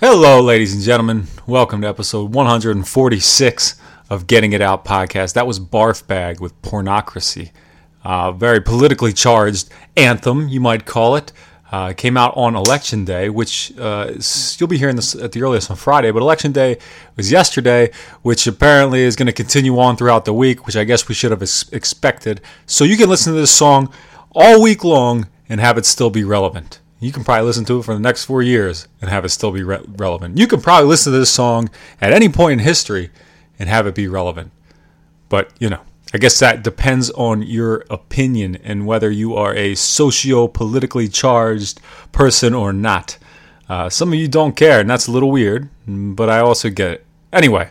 Hello, ladies and gentlemen. Welcome to episode 146 of Getting It Out podcast. That was Barf Bag with Pornocracy. Uh, very politically charged anthem, you might call it. Uh, came out on election day, which uh, you'll be hearing this at the earliest on Friday, but election day was yesterday, which apparently is going to continue on throughout the week, which I guess we should have ex- expected. So you can listen to this song all week long and have it still be relevant. You can probably listen to it for the next four years and have it still be re- relevant. You can probably listen to this song at any point in history and have it be relevant. But, you know, I guess that depends on your opinion and whether you are a socio politically charged person or not. Uh, some of you don't care, and that's a little weird, but I also get it. Anyway,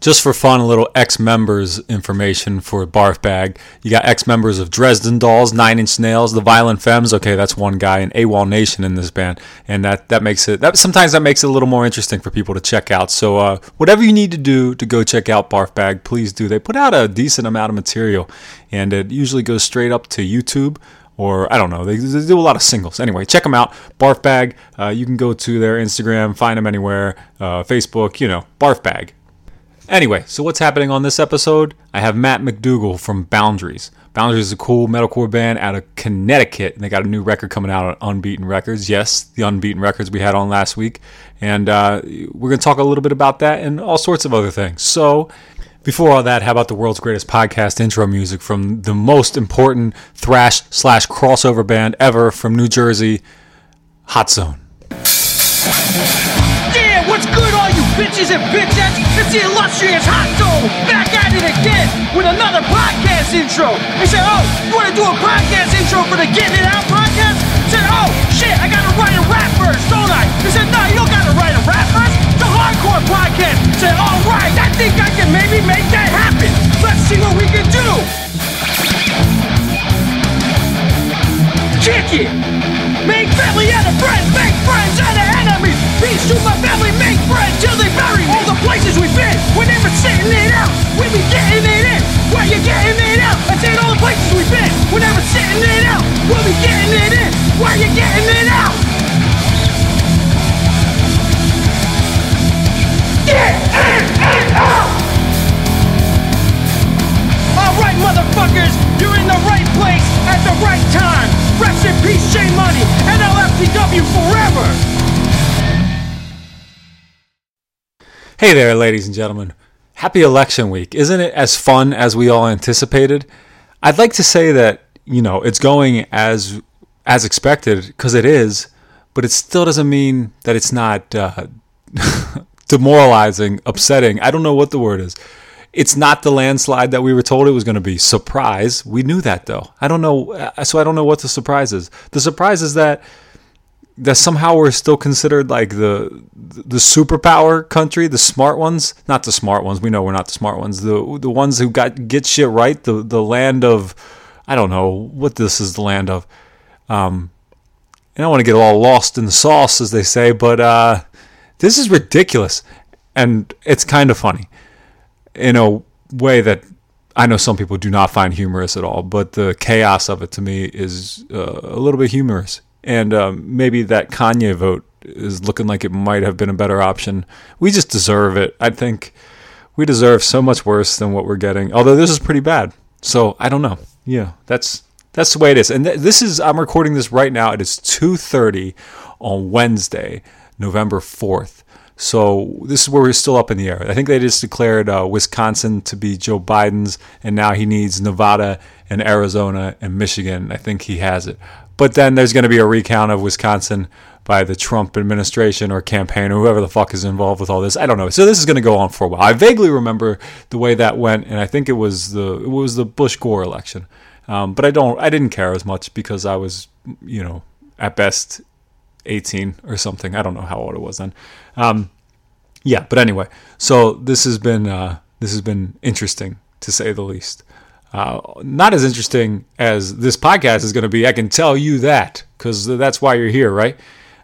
just for fun, a little ex members information for Barf Bag. You got ex members of Dresden Dolls, Nine Inch Nails, The Violent Femmes. Okay, that's one guy, and AWOL Nation in this band, and that that makes it. That sometimes that makes it a little more interesting for people to check out. So uh, whatever you need to do to go check out Barf Bag, please do. They put out a decent amount of material, and it usually goes straight up to YouTube or I don't know. They, they do a lot of singles. Anyway, check them out. Barf Bag. Uh, you can go to their Instagram, find them anywhere, uh, Facebook. You know, Barf Bag. Anyway, so what's happening on this episode? I have Matt McDougal from Boundaries. Boundaries is a cool metalcore band out of Connecticut, and they got a new record coming out on Unbeaten Records. Yes, the Unbeaten Records we had on last week, and uh, we're going to talk a little bit about that and all sorts of other things. So, before all that, how about the world's greatest podcast intro music from the most important thrash slash crossover band ever from New Jersey, Hot Zone. Yeah, what's good, you bitches and bitches? It's the illustrious Hot Zone back at it again with another podcast intro. They said, oh, you want to do a podcast intro for the Get It Out podcast? I said, oh, shit, I got to write a rap first, don't I? They said, no, you don't got to write a rap first. It's a hardcore podcast. I said, all right, I think I can maybe make that happen. Let's see what we can do. Kick it! Make family out of friends, make friends out of enemies. Peace to my family, make friends till they bury me. All the places we've been, we're never sitting it out. We be getting it in, where you getting it out? I said all the places we've been, we're never sitting it out. We'll be getting it in, where you getting it out? Get it, it out! Alright, motherfuckers, you're in the right place at the right time. Rest in peace, J Money, and LFTW forever. Hey there, ladies and gentlemen. Happy election week. Isn't it as fun as we all anticipated? I'd like to say that, you know, it's going as as expected because it is, but it still doesn't mean that it's not uh, demoralizing, upsetting. I don't know what the word is. It's not the landslide that we were told it was going to be. Surprise. We knew that though. I don't know. uh, So I don't know what the surprise is. The surprise is that that somehow we're still considered like the the superpower country, the smart ones, not the smart ones. We know we're not the smart ones. The the ones who got get shit right. The the land of I don't know what this is the land of. Um, I don't want to get all lost in the sauce, as they say, but uh, this is ridiculous, and it's kind of funny in a way that I know some people do not find humorous at all. But the chaos of it to me is uh, a little bit humorous, and um, maybe that Kanye vote is looking like it might have been a better option. We just deserve it. I think we deserve so much worse than what we're getting. Although this is pretty bad, so I don't know. Yeah, that's that's the way it is. And th- this is I'm recording this right now. It is 2:30 on Wednesday, November 4th. So this is where we're still up in the air. I think they just declared uh, Wisconsin to be Joe Biden's, and now he needs Nevada and Arizona and Michigan. I think he has it. But then there's going to be a recount of Wisconsin by the Trump administration or campaign or whoever the fuck is involved with all this. I don't know. So this is going to go on for a while. I vaguely remember the way that went, and I think it was the it was the Bush Gore election. Um, but I don't. I didn't care as much because I was, you know, at best 18 or something. I don't know how old it was then. Um, yeah, but anyway, so this has been uh, this has been interesting to say the least. Uh, not as interesting as this podcast is going to be. I can tell you that because that's why you're here, right?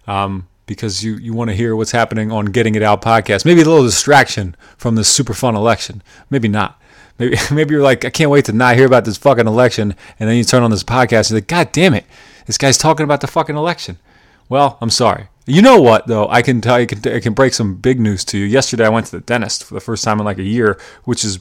Um, because you, you want to hear what's happening on Getting It Out podcast. Maybe a little distraction from this super fun election. Maybe not. Maybe maybe you're like, I can't wait to not hear about this fucking election, and then you turn on this podcast and you're like, God damn it, this guy's talking about the fucking election. Well, I'm sorry. You know what though? I can tell you, I can break some big news to you. Yesterday, I went to the dentist for the first time in like a year, which is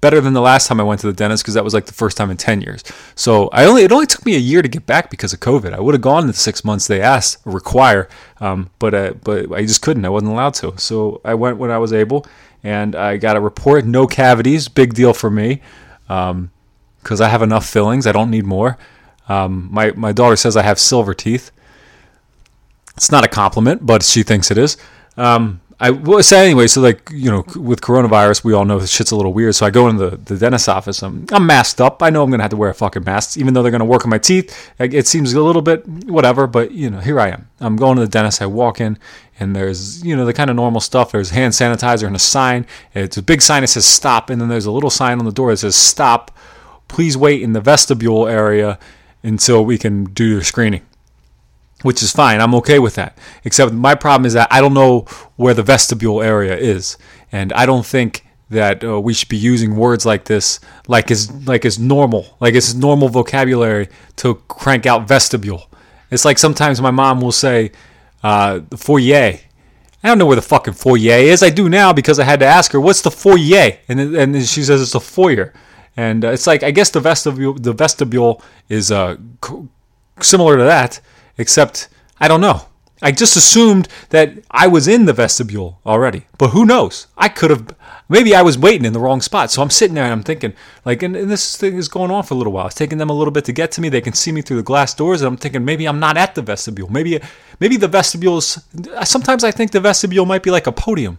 better than the last time I went to the dentist because that was like the first time in 10 years. So I only it only took me a year to get back because of COVID. I would have gone in the six months they asked require, um, but uh, but I just couldn't. I wasn't allowed to. So I went when I was able, and I got a report. No cavities. Big deal for me because I have enough fillings. I don't need more. Um, my my daughter says I have silver teeth. It's not a compliment, but she thinks it is. Um, I well, so anyway. So like you know, with coronavirus, we all know shit's a little weird. So I go into the, the dentist's office. I'm, I'm masked up. I know I'm gonna have to wear a fucking mask, even though they're gonna work on my teeth. It seems a little bit whatever, but you know, here I am. I'm going to the dentist. I walk in, and there's you know the kind of normal stuff. There's hand sanitizer and a sign. It's a big sign that says stop, and then there's a little sign on the door that says stop. Please wait in the vestibule area until we can do your screening which is fine. I'm okay with that. Except my problem is that I don't know where the vestibule area is, and I don't think that uh, we should be using words like this like is like is normal, like it's normal vocabulary to crank out vestibule. It's like sometimes my mom will say uh, foyer. I don't know where the fucking foyer is. I do now because I had to ask her, "What's the foyer?" And and she says it's a foyer. And uh, it's like I guess the vestibule the vestibule is uh, c- similar to that, except I don't know. I just assumed that I was in the vestibule already, but who knows? I could have. Maybe I was waiting in the wrong spot. So I'm sitting there and I'm thinking, like, and, and this thing is going on for a little while. It's taking them a little bit to get to me. They can see me through the glass doors, and I'm thinking maybe I'm not at the vestibule. Maybe, maybe the vestibule is. Sometimes I think the vestibule might be like a podium,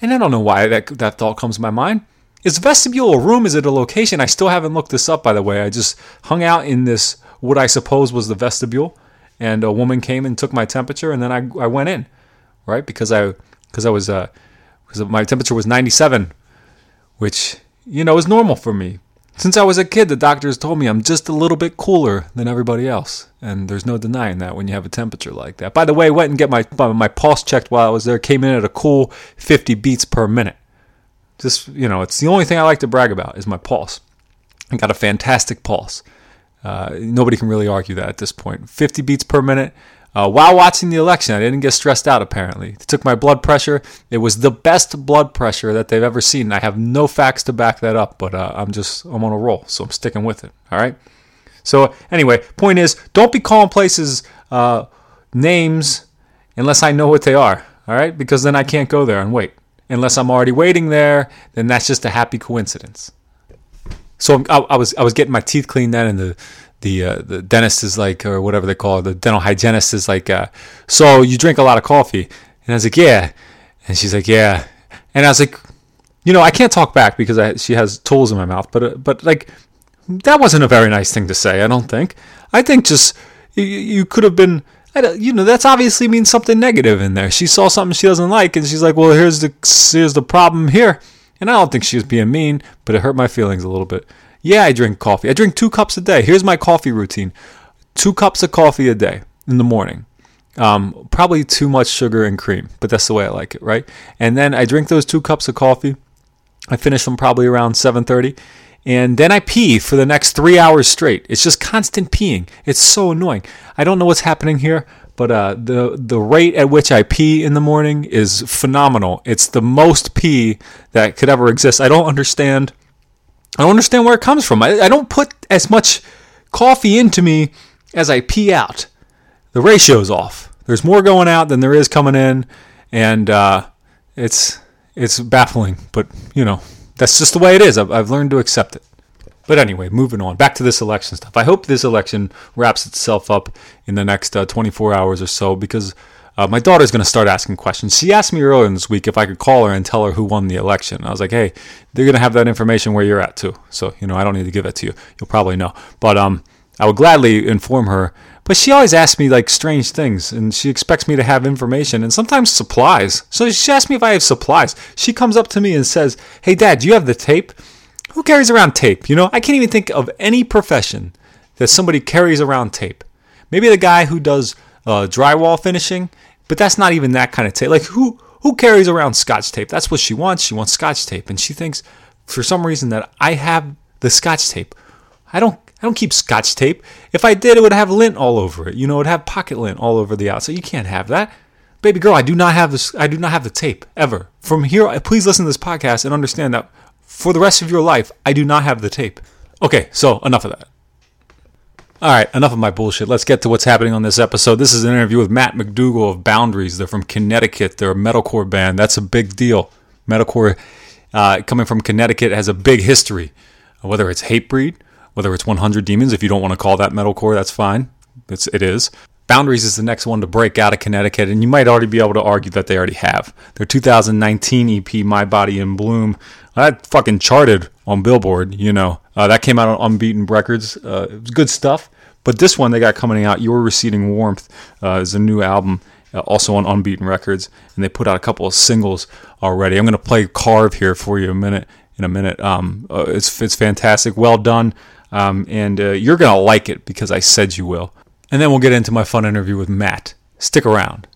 and I don't know why that that thought comes to my mind. Is vestibule a room? Is it a location? I still haven't looked this up, by the way. I just hung out in this, what I suppose was the vestibule, and a woman came and took my temperature, and then I, I went in, right? Because I because I was uh because my temperature was 97, which you know is normal for me. Since I was a kid, the doctors told me I'm just a little bit cooler than everybody else, and there's no denying that when you have a temperature like that. By the way, I went and get my my pulse checked while I was there. Came in at a cool 50 beats per minute. Just you know, it's the only thing I like to brag about is my pulse. I got a fantastic pulse. Uh, nobody can really argue that at this point. 50 beats per minute. Uh, while watching the election, I didn't get stressed out, apparently. They took my blood pressure. It was the best blood pressure that they've ever seen. I have no facts to back that up, but uh, I'm just, I'm on a roll, so I'm sticking with it. All right? So, anyway, point is, don't be calling places uh, names unless I know what they are. All right? Because then I can't go there and wait. Unless I'm already waiting there, then that's just a happy coincidence. So I, I was I was getting my teeth cleaned then, and the the uh, the dentist is like, or whatever they call it, the dental hygienist is like, uh, so you drink a lot of coffee, and I was like, yeah, and she's like, yeah, and I was like, you know, I can't talk back because I, she has tools in my mouth, but uh, but like that wasn't a very nice thing to say. I don't think. I think just you, you could have been. you know, that's obviously means something negative in there. She saw something she doesn't like, and she's like, "Well, here's the here's the problem here." And I don't think she was being mean, but it hurt my feelings a little bit. Yeah, I drink coffee. I drink two cups a day. Here's my coffee routine: two cups of coffee a day in the morning. Um, probably too much sugar and cream, but that's the way I like it, right? And then I drink those two cups of coffee. I finish them probably around 7:30, and then I pee for the next three hours straight. It's just constant peeing. It's so annoying. I don't know what's happening here, but uh, the the rate at which I pee in the morning is phenomenal. It's the most pee that could ever exist. I don't understand. I don't understand where it comes from. I, I don't put as much coffee into me as I pee out. The ratio's off. There's more going out than there is coming in, and uh, it's it's baffling. But you know, that's just the way it is. I've, I've learned to accept it. But anyway, moving on. Back to this election stuff. I hope this election wraps itself up in the next uh, 24 hours or so because uh, my daughter's going to start asking questions. She asked me earlier this week if I could call her and tell her who won the election. I was like, hey, they're going to have that information where you're at too. So, you know, I don't need to give it to you. You'll probably know. But um, I would gladly inform her. But she always asks me like strange things and she expects me to have information and sometimes supplies. So she asks me if I have supplies. She comes up to me and says, hey, dad, do you have the tape? Who carries around tape? You know, I can't even think of any profession that somebody carries around tape. Maybe the guy who does uh, drywall finishing, but that's not even that kind of tape. Like who who carries around scotch tape? That's what she wants. She wants scotch tape, and she thinks for some reason that I have the scotch tape. I don't. I don't keep scotch tape. If I did, it would have lint all over it. You know, it would have pocket lint all over the outside. You can't have that. Baby girl, I do not have this. I do not have the tape ever. From here, please listen to this podcast and understand that for the rest of your life, I do not have the tape. Okay, so enough of that. All right, enough of my bullshit. Let's get to what's happening on this episode. This is an interview with Matt McDougal of Boundaries. They're from Connecticut. They're a metalcore band. That's a big deal. Metalcore, uh, coming from Connecticut, has a big history. Whether it's Hatebreed, whether it's 100 Demons, if you don't want to call that metalcore, that's fine. It's, it is. Boundaries is the next one to break out of Connecticut, and you might already be able to argue that they already have. Their 2019 EP, My Body in Bloom, that fucking charted on Billboard. You know, uh, that came out on Unbeaten Records. Uh, it was good stuff. But this one they got coming out, Your Receding Warmth, uh, is a new album, uh, also on Unbeaten Records, and they put out a couple of singles already. I'm gonna play Carve here for you a minute in a minute. Um, uh, it's it's fantastic, well done, um, and uh, you're gonna like it because I said you will. And then we'll get into my fun interview with Matt. Stick around.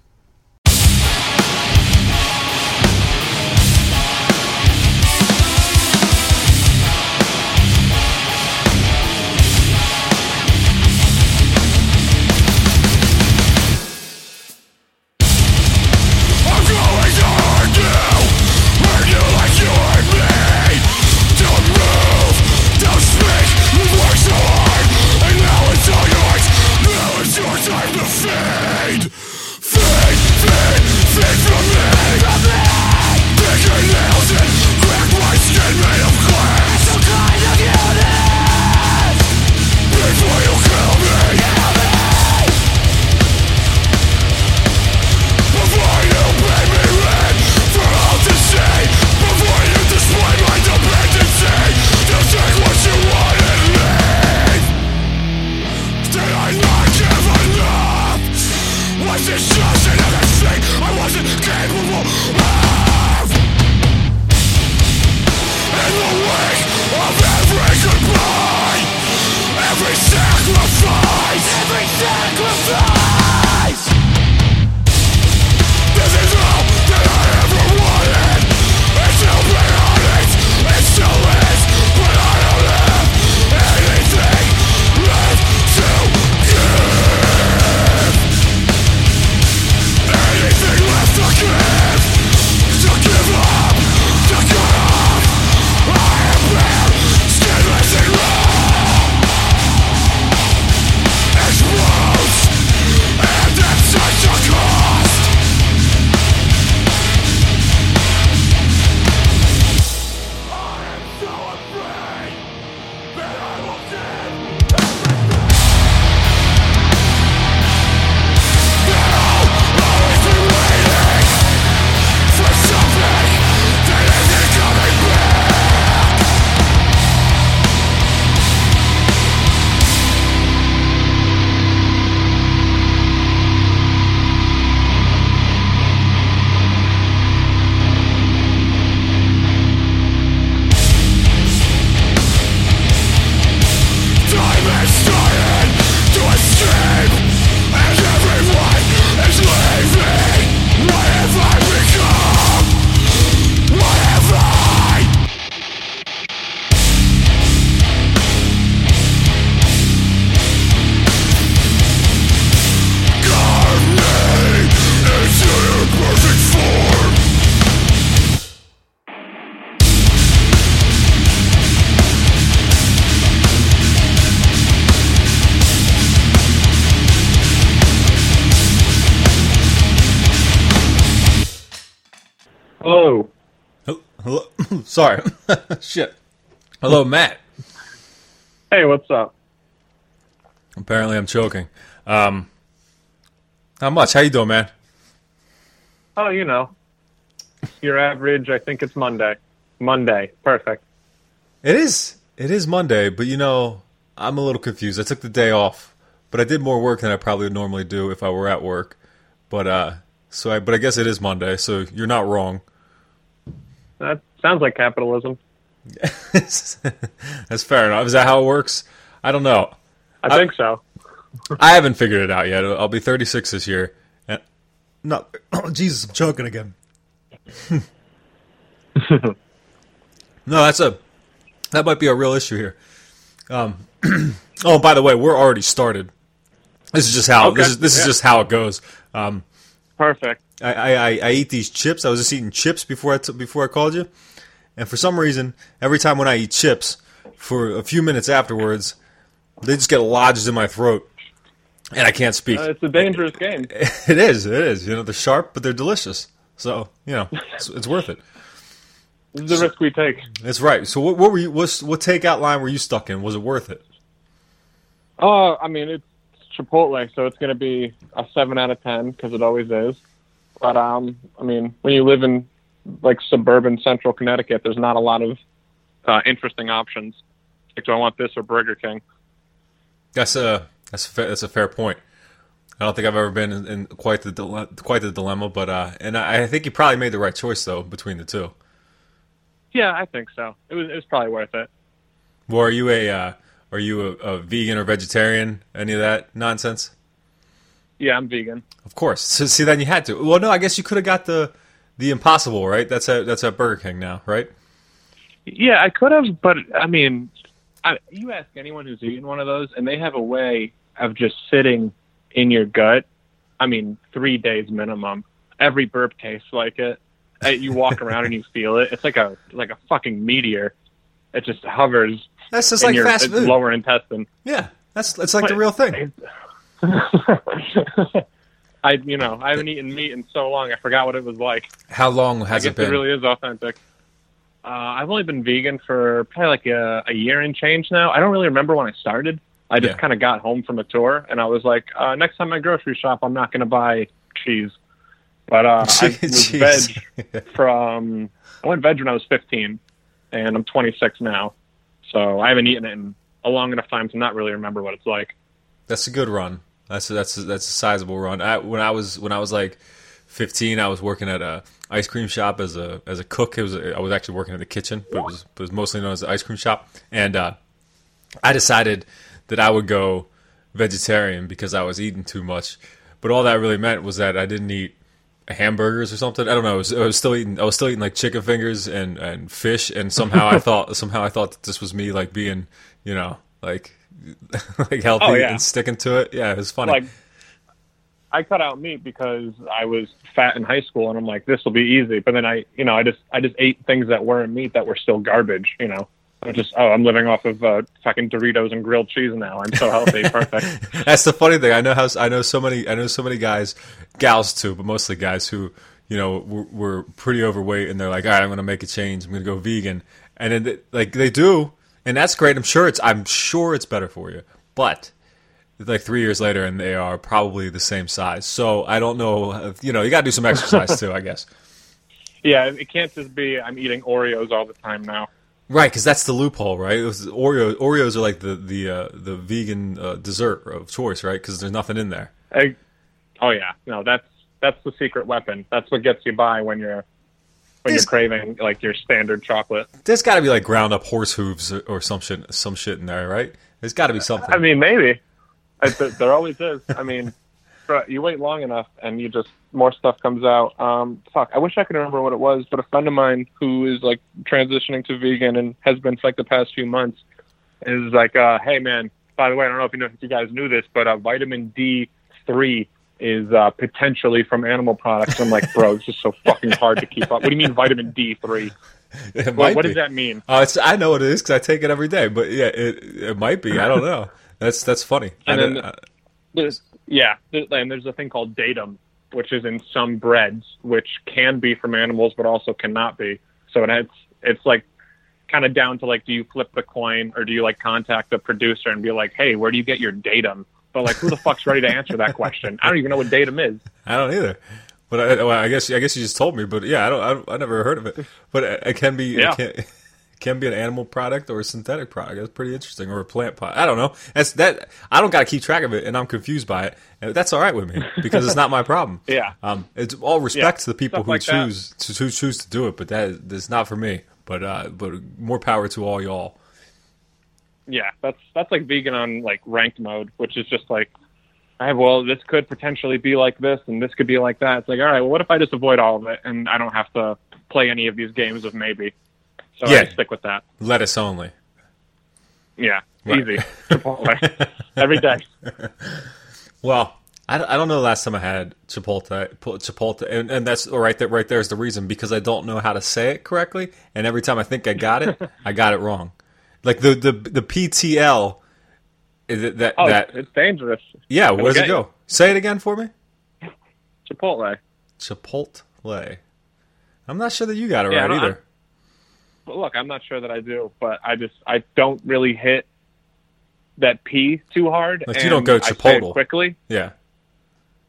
Sorry. Shit. Hello, Matt. Hey, what's up? Apparently, I'm choking. Um, not much. How you doing, man? Oh, you know, your average. I think it's Monday. Monday, perfect. It is. It is Monday, but you know, I'm a little confused. I took the day off, but I did more work than I probably would normally do if I were at work. But uh, so I, but I guess it is Monday, so you're not wrong. That sounds like capitalism. That's fair enough. Is that how it works? I don't know. I, think so. I haven't figured it out yet. I'll be 36 this year. And no, oh, Jesus, I'm choking again. no, that's a that might be a real issue here. Um, oh, by the way, we're already started. This is just how Okay, this is this yeah. is just how it goes. Um, Perfect. I, I, I- I eat these chips. I was just eating chips before I t- before I called you, and for some reason, every time when I eat chips, for a few minutes afterwards, they just get lodged in my throat, and I can't speak. Uh, it's a dangerous game. It is. It is. You know, they're sharp, but they're delicious. So you know, it's, it's worth it. This is the risk we take. That's right. So what, what were you? What, what takeout line were you stuck in? Was it worth it? Oh, I mean, it's Chipotle, so it's going to be a seven out of ten because it always is. But um, I mean, when you live in like suburban central Connecticut, there's not a lot of uh, interesting options. Like, do I want this or Burger King? That's a that's a fair, that's a fair point. I don't think I've ever been in, in quite the dile- quite the dilemma, but uh, and I, I think you probably made the right choice though between the two. Yeah, I think so. It was it was probably worth it. Well, are you a uh, are you a, a vegan or vegetarian? Any of that nonsense? Yeah, I'm vegan. Of course. So see, then you had to. Well, no, I guess you could have got the the Impossible, right? That's at that's at Burger King now, right? Yeah, I could have, but I mean, I, you ask anyone who's eaten one of those, and they have a way of just sitting in your gut. I mean, three days minimum. Every burp tastes like it. Uh, You walk around and you feel it. It's like a like a fucking meteor. It just hovers That's just in like your fast food. lower intestine. Yeah, that's it's like the real thing. I, you know, I haven't eaten meat in so long. I forgot what it was like. How long has it been? it really is authentic. Uh, I've only been vegan for probably like a, a year and change now. I don't really remember when I started. I just Yeah. kind of got home from a tour, and I was like, uh, next time I grocery shop, I'm not going to buy cheese. But uh, I was veg from I went veg when I was 15, and I'm 26 now, so I haven't eaten it in a long enough time to not really remember what it's like. That's a good run. That's a, that's a, that's a sizable run. I, when I was when I was like 15, I was working at a ice cream shop as a as a cook. It was I was actually working in the kitchen, but it was it was mostly known as an ice cream shop. And uh, I decided that I would go vegetarian because I was eating too much. But all that really meant was that I didn't eat hamburgers or something. I don't know. I was, I was still eating. I was still eating like chicken fingers and, and fish. And somehow I thought somehow I thought that this was me like being you know like like healthy Oh, yeah. and sticking to it. Yeah, it was funny. like I cut out meat because I was fat in high school, and I'm like, this will be easy. But then I, you know, I just I just ate things that weren't meat that were still garbage. You know, I'm just oh, I'm living off of uh, fucking Doritos and grilled cheese now. I'm so healthy, perfect. That's the funny thing. I know how I know so many. I know so many guys, gals too, but mostly guys who you know were, were pretty overweight, and they're like, "All right, I'm going to make a change. I'm going to go vegan," and then they, like they do, and that's great. I'm sure it's. I'm sure it's better for you, but like three years later, and they are probably the same size. So I don't know. if- You know, you got to do some exercise too, I guess. Yeah, it can't just be I'm eating Oreos all the time now. Right, because that's the loophole, right? It was Oreo, Oreos are like the the uh, the vegan uh, dessert of choice, right? Because there's nothing in there. I, oh yeah, no, that's that's the secret weapon. That's what gets you by when you're when This- you're craving like your standard chocolate. There's got to be like ground up horse hooves or, or some shit, some shit in there, right? There's got to be something. I mean, maybe. I, there always is. I mean, you wait long enough, and you just more stuff comes out. Um, fuck, I wish I could remember what it was, but a friend of mine who is like transitioning to vegan and has been for like the past few months is like, uh, hey man, by the way, I don't know if you know if you guys knew this, but uh, vitamin D three is uh, potentially from animal products. I'm like, bro, it's just so fucking hard to keep up. What do you mean vitamin D three? it What, what be. does that mean? Oh, it's I know what it is because I take it every day. But yeah, it it might be. I don't know. That's that's funny. And I then- don't- uh, There's, yeah, and there's a thing called DATEM, which is in some breads, which can be from animals, but also cannot be. So it It's like kind of down to like, do you flip the coin or do you like contact the producer and be like, hey, where do you get your DATEM? But like, who the fuck's ready to answer that question? I don't even know what DATEM is. I don't either. But I, well, I guess I guess you just told me. But yeah, I don't. I, I never heard of it. But it, it can be. Yeah. It can, can be an animal product or a synthetic product. That's pretty interesting. Or a plant product. I don't know. That's that. I don't got to keep track of it, and I'm confused by it. And that's all right with me because it's not my problem. Yeah. Um. It's all respect Yeah. to the people Stuff who like that. choose to who choose to do it, but that that's not for me. But uh. But more power to all y'all. Yeah, that's that's like vegan on like ranked mode, which is just like, I have well, this could potentially be like this, and this could be like that. It's like, all right, well, what if I just avoid all of it and I don't have to play any of these games of maybe? So Yeah. I stick with that. Lettuce only. Yeah, Right. easy. Chipotle every day. Well, I, don't- I don't know the last time I had Chipotle, Chipotle, and, and that's right there. Right there is the reason because I don't know how to say it correctly, and every time I think I got it, I got it wrong. Like the the the PTL, is it that Oh, that it's, dangerous. yeah? Where does it go? you. Say it again for me. Chipotle. Chipotle. I'm not sure that you got it Yeah, right either. But look, I'm not sure that I do, but I just I don't really hit that P too hard. Like, you don't go and I say it Chipotle. quickly. yeah.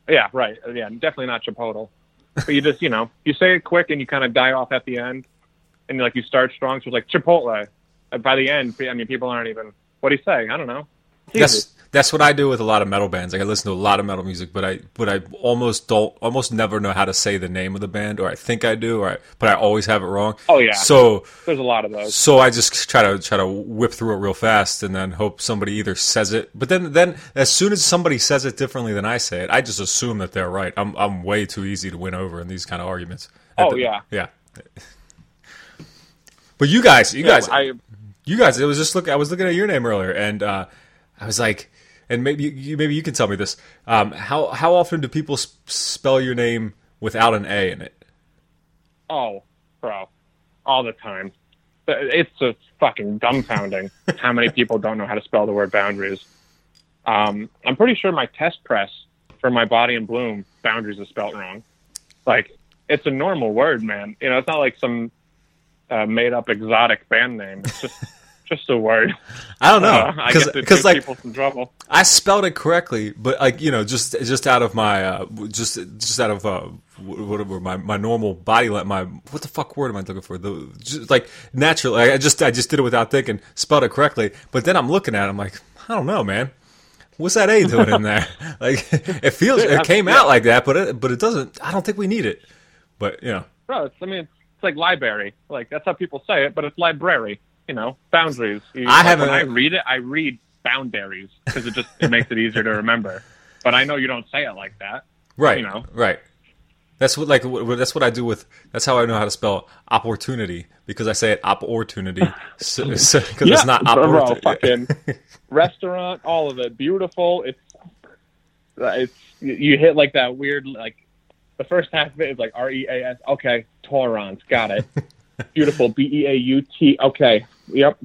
Yeah, right. Yeah, definitely not Chipotle. But you just, you know, you say it quick and you kind of die off at the end, and like you start strong. So it's like Chipotle. And by the end, I mean people aren't even. What do you say? I don't know. That's that's what I do with a lot of metal bands. Like I listen to a lot of metal music, but I but I almost don't almost never know how to say the name of the band, or I think I do, or I, but I always have it wrong. Oh, yeah. So There's a lot of those. so I just try to try to whip through it real fast, and then hope somebody either says it. But then then as soon as somebody says it differently than I say it, I just assume that they're right. I'm I'm way too easy to win over in these kind of arguments. Oh, the- yeah. yeah. But you guys, you guys, I you guys, it was just look. I was looking at your name earlier, and uh, I was like, and maybe you, maybe you can tell me this. Um, how how often do people sp- spell your name without an A in it? oh, bro, all the time. It's just fucking dumbfounding how many people don't know how to spell the word boundaries. Um, I'm pretty sure my test press for my body and bloom boundaries is spelled wrong. Like it's a normal word, man. You know, it's not like some uh, made up exotic band name. It's just just a word. I don't know Uh, I guess it because gives like people some trouble. I spelled it correctly, but like you know, just just out of my uh, just just out of uh, whatever my, my normal body la- my what the fuck word am I looking for? The just like naturally, I just I just did it without thinking, spelled it correctly. But then I'm looking at it, I'm like, I don't know, man. What's that A doing in there? Like it feels it came out like that, but it but it doesn't. I don't think we need it. But you know, Bro, it's, I mean, it's like library. Like that's how people say it, but it's library. You know, boundaries. You- I like, haven't- When I read it, I read boundaries because it just it makes it easier to remember. But I know you don't say it like that. right? You know. right. That's what like that's what I do with. That's how I know how to spell opportunity because I say it opportunity because it's not bro, opportunity. fucking restaurant, all of it, beautiful. It's it's you- you hit like that weird like the first half of it is like R E A S. Okay, Torrance, got it. Beautiful, B E A U T. Okay, yep.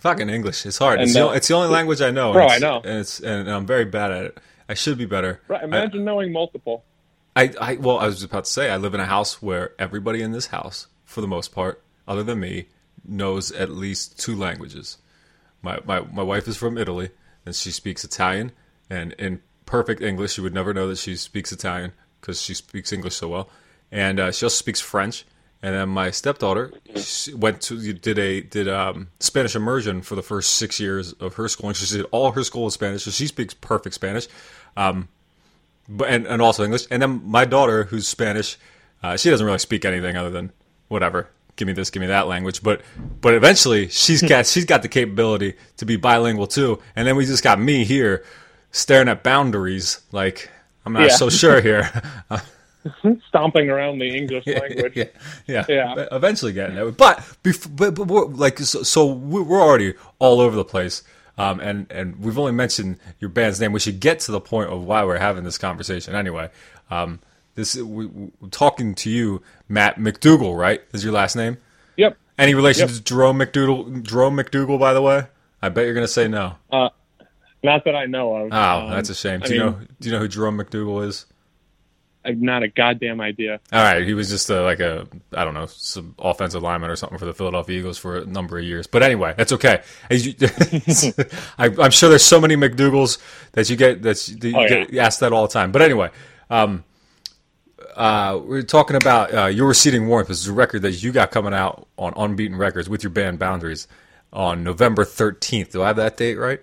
Fucking English. It's hard. It's, the, uh, it's the only language I know. Bro, I know. And it's and I'm very bad at it. I should be better. Right, imagine knowing multiple. I, I well, I was about to say I live in a house where everybody in this house, for the most part, other than me, knows at least two languages. My my my wife is from Italy and she speaks Italian and in perfect English. You would never know that she speaks Italian because she speaks English so well. And uh, she also speaks French. And then my stepdaughter went to did a did um, Spanish immersion for the first six years of her schooling. She did all her school in Spanish, so she speaks perfect Spanish but and, and also English. And then my daughter, who's Spanish, uh, she doesn't really speak anything other than whatever. Give me this, give me that language. But but eventually she's got she's got the capability to be bilingual too. And then we just got me here staring at boundaries like I'm not Yeah. so sure here. Stomping around the English language. yeah, yeah, Yeah. Eventually getting there, but, bef- but, but we're, like so, so we- we're already all over the place, um, and and we've only mentioned your band's name. We should get to the point of why we're having this conversation anyway. Um, this we, we, talking to you, Matt McDougal, right? Is your last name? Yep. Any relation Yep. to Jerome McDougle? Jerome McDougle, by the way. I bet you're gonna say no. Not that I know of. Oh, Um, that's a shame. I Do you mean, know? Do you know who Jerome McDougle is? Not a goddamn idea. All right, he was just a, like a I don't know some offensive lineman or something for the Philadelphia Eagles for a number of years. But anyway, that's okay. As you, I, I'm sure there's so many McDougal's that you get that you, Oh, get asked that all the time. But anyway, um, uh, we're talking about uh, your receding warmth. This is a record that you got coming out on Unbeaten Records with your band Boundaries on November 13th. Do I have that date right?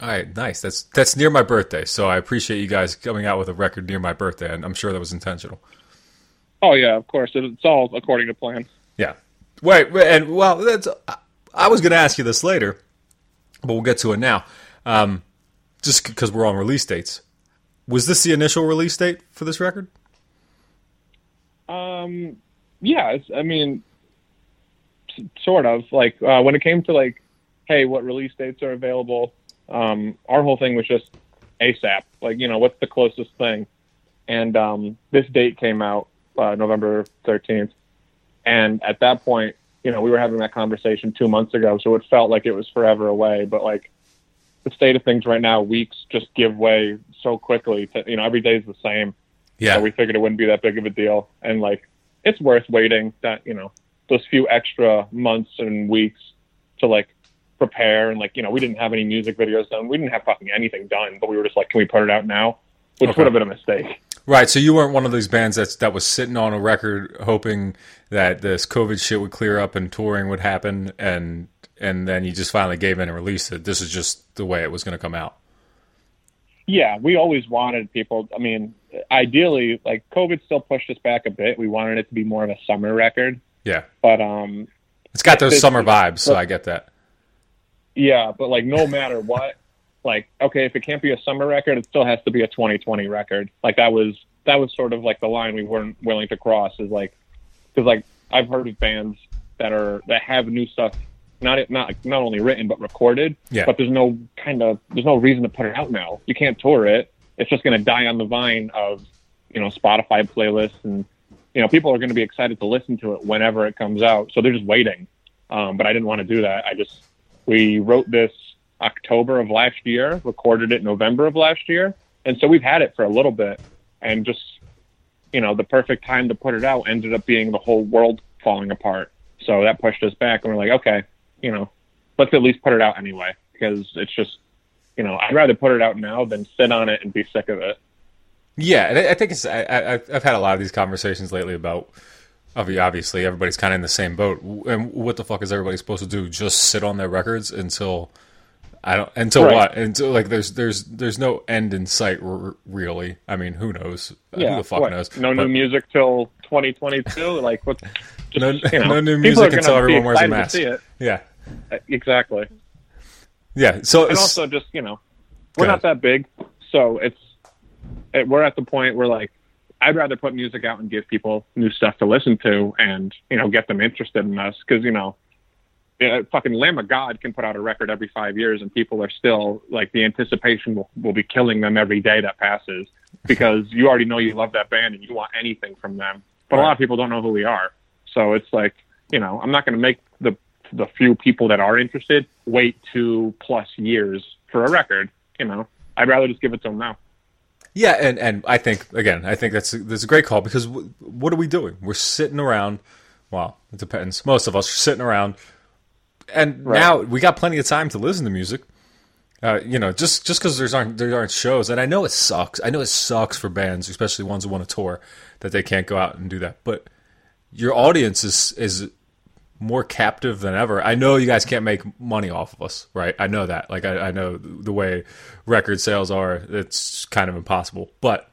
All right, nice. That's that's near my birthday, so I appreciate you guys coming out with a record near my birthday, and I'm sure that was intentional. Oh yeah, of course. It's all according to plan. Yeah. Wait, wait, and well, that's. I was going to ask you this later, but we'll get to it now. Um, just because we're on release dates, was this the initial release date for this record? Um, yeah, it's, I mean, sort of. Like uh, when it came to like, hey, what release dates are available? Um, our whole thing was just ASAP. Like, you know, what's the closest thing? And um, this date came out uh, November thirteenth, and at that point, you know, we were having that conversation two months ago, so it felt like it was forever away. But like, the state of things right now, weeks just give way so quickly. To, you know, every day is the same. Yeah. So we figured it wouldn't be that big of a deal. And like, it's worth waiting that, you know, those few extra months and weeks to like prepare. And like, you know, we didn't have any music videos done. We didn't have fucking anything done, but we were just like, can we put it out now? Which Okay. would have been a mistake. Right. So you weren't one of these bands that's that was sitting on a record hoping that this COVID shit would clear up and touring would happen, and and then you just finally gave in and released it. This is just the way it was going to come out. Yeah, we always wanted people. I mean, ideally, like COVID still pushed us back a bit. We wanted it to be more of a summer record, Yeah. but um, It's got those It's- summer vibes, so I get that. Yeah, but like no matter what, like okay, if it can't be a summer record, it still has to be a 2020 record. Like that was that was sort of like the line we weren't willing to cross. Is like because like I've heard of bands that are that have new stuff, not not not only written but recorded. Yeah. But there's no kind of there's no reason to put it out now. You can't tour it. It's just going to die on the vine of you know Spotify playlists and you know people are going to be excited to listen to it whenever it comes out. So they're just waiting. Um, but I didn't want to do that. I just we wrote this October of last year, recorded it November of last year, and so we've had it for a little bit, and just you know the perfect time to put it out ended up being the whole world falling apart. So that pushed us back, and we're like, okay, you know, let's at least put it out anyway because it's just you know I'd rather put it out now than sit on it and be sick of it. Yeah, and I think it's. I, I've had a lot of these conversations lately about. Obvi- Obviously, everybody's kind of in the same boat. And what the fuck is everybody supposed to do? Just sit on their records until I don't until Right. what? Until like there's there's there's no end in sight. r- Really, I mean, who knows? who the fuck what, knows? No But new music till 2022. like what? Just, No- you know, no new music until everyone wears a mask. see it. Yeah, Uh, Exactly. yeah. So and it's- also just you know we're not that big so it's it, we're at the point where like i'd rather put music out and give people new stuff to listen to and you know get them interested in us because you know yeah, fucking lamb of god can put out a record every five years and people are still like the anticipation will, will be killing them every day that passes because you already know you love that band and you want anything from them but a lot of people don't know who we are so it's like you know i'm not going to make the the few people that are interested wait two plus years for a record. You know, I'd rather just give it to them now. Yeah, and, and I think again, I think that's that's a great call because w- what are we doing? We're sitting around. Well, it depends. Most of us are sitting around, and now we got plenty of time to listen to music. Uh, you know, just just because there's aren't there aren't shows, and I know it sucks. I know it sucks for bands, especially ones who want to tour, that they can't go out and do that. But your audience is is more captive than ever. I know you guys can't make money off of us, right? I know that. Like I, I know the way record sales are, it's kind of impossible. But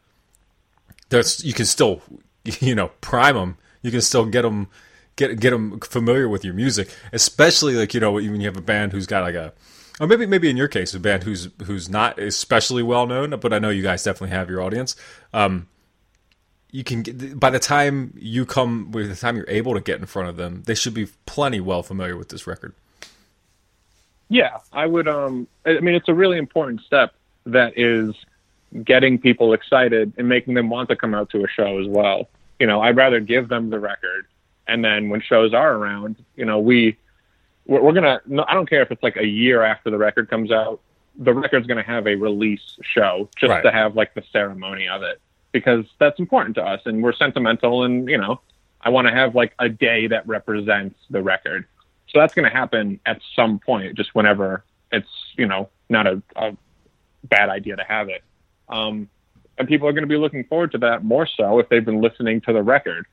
there's you can still, you know, prime them. You can still get them, get get them familiar with your music, especially like you know when you have a band who's got like a, or maybe maybe in your case a band who's who's not especially well known, but I know you guys definitely have your audience. Um, you can get by the time you come by the time you're able to get in front of them they should be plenty well familiar with this record Yeah, I would. Um, I mean, it's a really important step that is getting people excited and making them want to come out to a show as well. You know, I'd rather give them the record, and then when shows are around, you know, we we're, we're gonna. No, I don't care if it's like a year after the record comes out. the record's going to have a release show just Right. to have like the ceremony of it because that's important to us and we're sentimental and you know I want to have like a day that represents the record. So that's going to happen at some point, just whenever it's you know not a, a bad idea to have it. Um, and people are going to be looking forward to that more so if they've been listening to the record.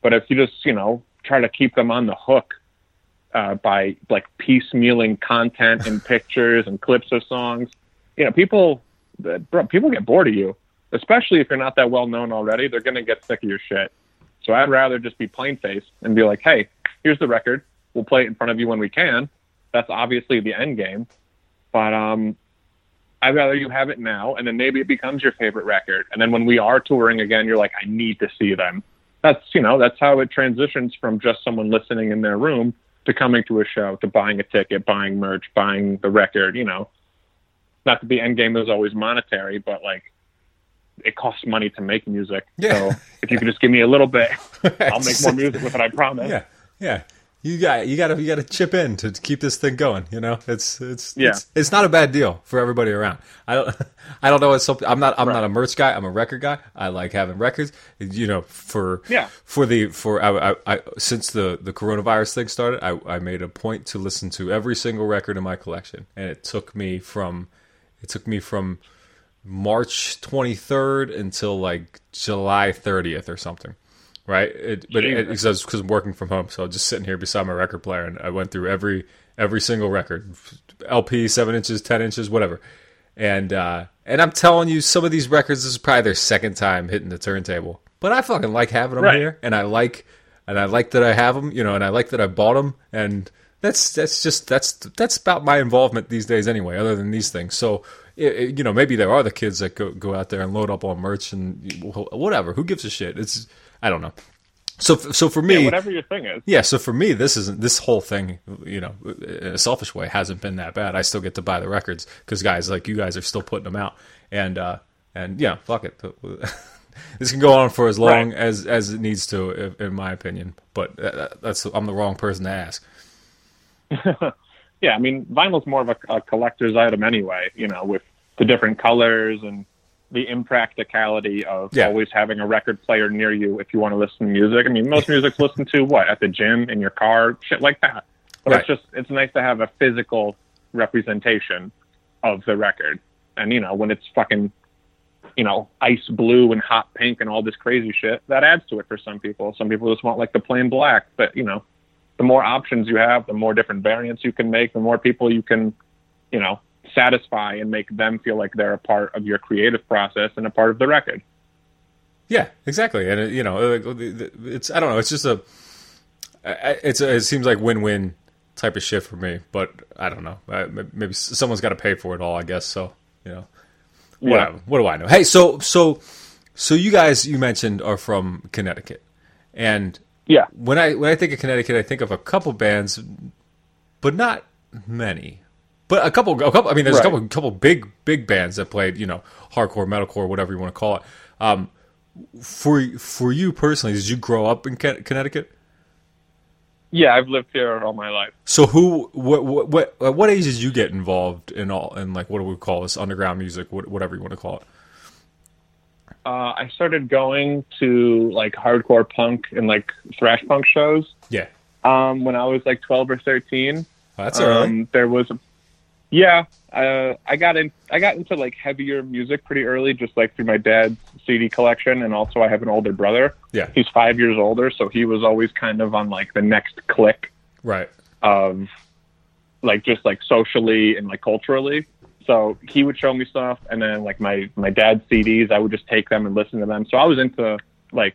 But if you just you know try to keep them on the hook uh, by like piecemealing content and pictures and clips of songs, you know people uh, bro, people get bored of you, especially if you're not that well known already. They're going to get sick of your shit. So I'd rather just be plain faced and be like, hey, here's the record. We'll play it in front of you when we can. That's obviously the end game. But um, I'd rather you have it now, and then maybe it becomes your favorite record. And then when we are touring again, you're like, I need to see them. That's you know that's how it transitions from just someone listening in their room to coming to a show, to buying a ticket, buying merch, buying the record. You know, not that the end game is always monetary, but like it costs money to make music. Yeah. So if you could just give me a little bit, I'll make more music with it. I promise. Yeah, yeah. You got you got to you got to chip in to keep this thing going. You know, it's it's Yeah. it's, it's not a bad deal for everybody around. I don't I don't know. It's something. I'm not I'm Right. not a merch guy. I'm a record guy. I like having records. You know, for Yeah. for the for I, I, I since the the coronavirus thing started, I I made a point to listen to every single record in my collection, and it took me from it took me from March 23rd until like July 30th or something. Right, it, but it, Jesus. because I'm working from home, so I'm just sitting here beside my record player, and I went through every every single record, LP, seven inches, ten inches, whatever, and uh, and I'm telling you, some of these records this is probably their second time hitting the turntable, but I fucking like having them Right. here, and I like and I like that I have them, you know, and I like that I bought them, and that's that's just that's that's about my involvement these days anyway. Other than these things, so it, it- you know, maybe there are the kids that go go out there and load up on merch and whatever. Who gives a shit? It's I don't know. So so for me, Yeah, whatever your thing is. yeah, so for me, this isn't this whole thing. You know, in a selfish way, hasn't been that bad. I still get to buy the records because guys like you guys are still putting them out, and uh, and yeah, fuck it. this can go on for as long Right. as as it needs to, in my opinion. But uh, that's I'm the wrong person to ask. yeah, I mean, vinyl's more of a, a collector's item anyway, you know, with the different colors and the impracticality of Yeah. always having a record player near you if you want to listen to music. I mean, most music's listened to what at the gym, in your car, shit like that. But Right. it's just it's nice to have a physical representation of the record. And you know, when it's fucking you know, ice blue and hot pink and all this crazy shit, that adds to it for some people. Some people just want like the plain black, but you know, the more options you have, the more different variants you can make, the more people you can, you know, satisfy and make them feel like they're a part of your creative process and a part of the record. Yeah, exactly. And it, you know, uh, it's I don't know. It's just a it's a, it seems like win-win type of shit for me. But I don't know. Uh, Maybe someone's got to pay for it all. I guess so. You know, whatever. What do I know? Hey, so so so you guys you mentioned are from Connecticut, and Yeah. when I when I think of Connecticut, I think of a couple bands, but not many. But a couple, a couple. I mean, there's a couple, couple big, big bands that played, you know, hardcore, metalcore, whatever you want to call it. Um, for for you personally, did you grow up in Connecticut? Yeah, I've lived here all my life. So who, what, what, what, at what age did you get involved in all, in like what do we call this underground music, whatever you want to call it? Uh, I started going to like hardcore punk and like thrash punk shows Yeah, um, when I was like 12 or 13. that's. Um, there was, a, yeah, uh, I got in, I got into like heavier music pretty early, just like through my dad's CD collection, and also I have an older brother. Yeah, He's five years older, so he was always kind of on like the next clique right. of, like just like socially and like culturally. So he would show me stuff, and then like my my dad's CDs, I would just take them and listen to them. So I was into like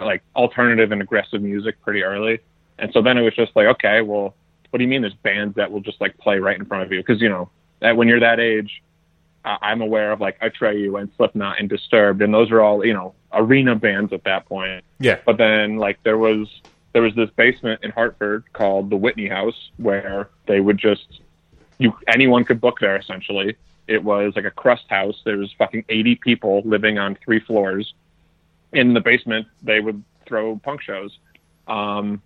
like alternative and aggressive music pretty early, and so then it was just like, okay, well, what do you mean there's bands that will just like play right in front of you? Because you know that when you're that age, I'm aware of like Atreyu and Slipknot and Disturbed, and those are all you know arena bands at that point. Yeah, But then like there was there was this basement in Hartford called the Whitney House where they would just you anyone could book there essentially. It was like a crust house. There was fucking 80 people living on three floors. In the basement, they would throw punk shows. Um,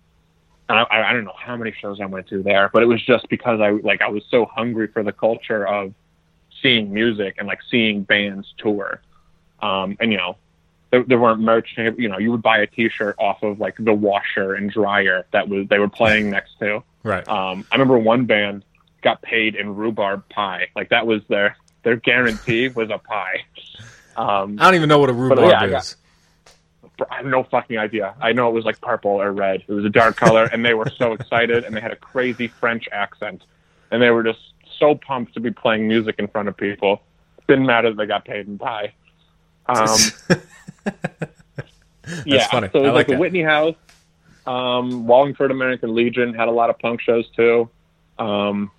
and I, I don't know how many shows I went to there, but it was just because I like I was so hungry for the culture of seeing music and like seeing bands tour. Um, and you know, there, there weren't merch. You know, you would buy a T-shirt off of like the washer and dryer that was they were playing next to. Right. Um, I remember one band got paid in rhubarb pie. Like that was their their guarantee was a pie. Um, I don't even know what a rhubarb yeah, I got- is. I have no fucking idea. I know it was like purple or red. It was a dark color, and they were so excited, and they had a crazy French accent, and they were just so pumped to be playing music in front of people. Didn't matter that they got paid in pie. Um, yeah, funny. so it I was like like the. Whitney House, um, Wallingford American Legion had a lot of punk shows too. Um,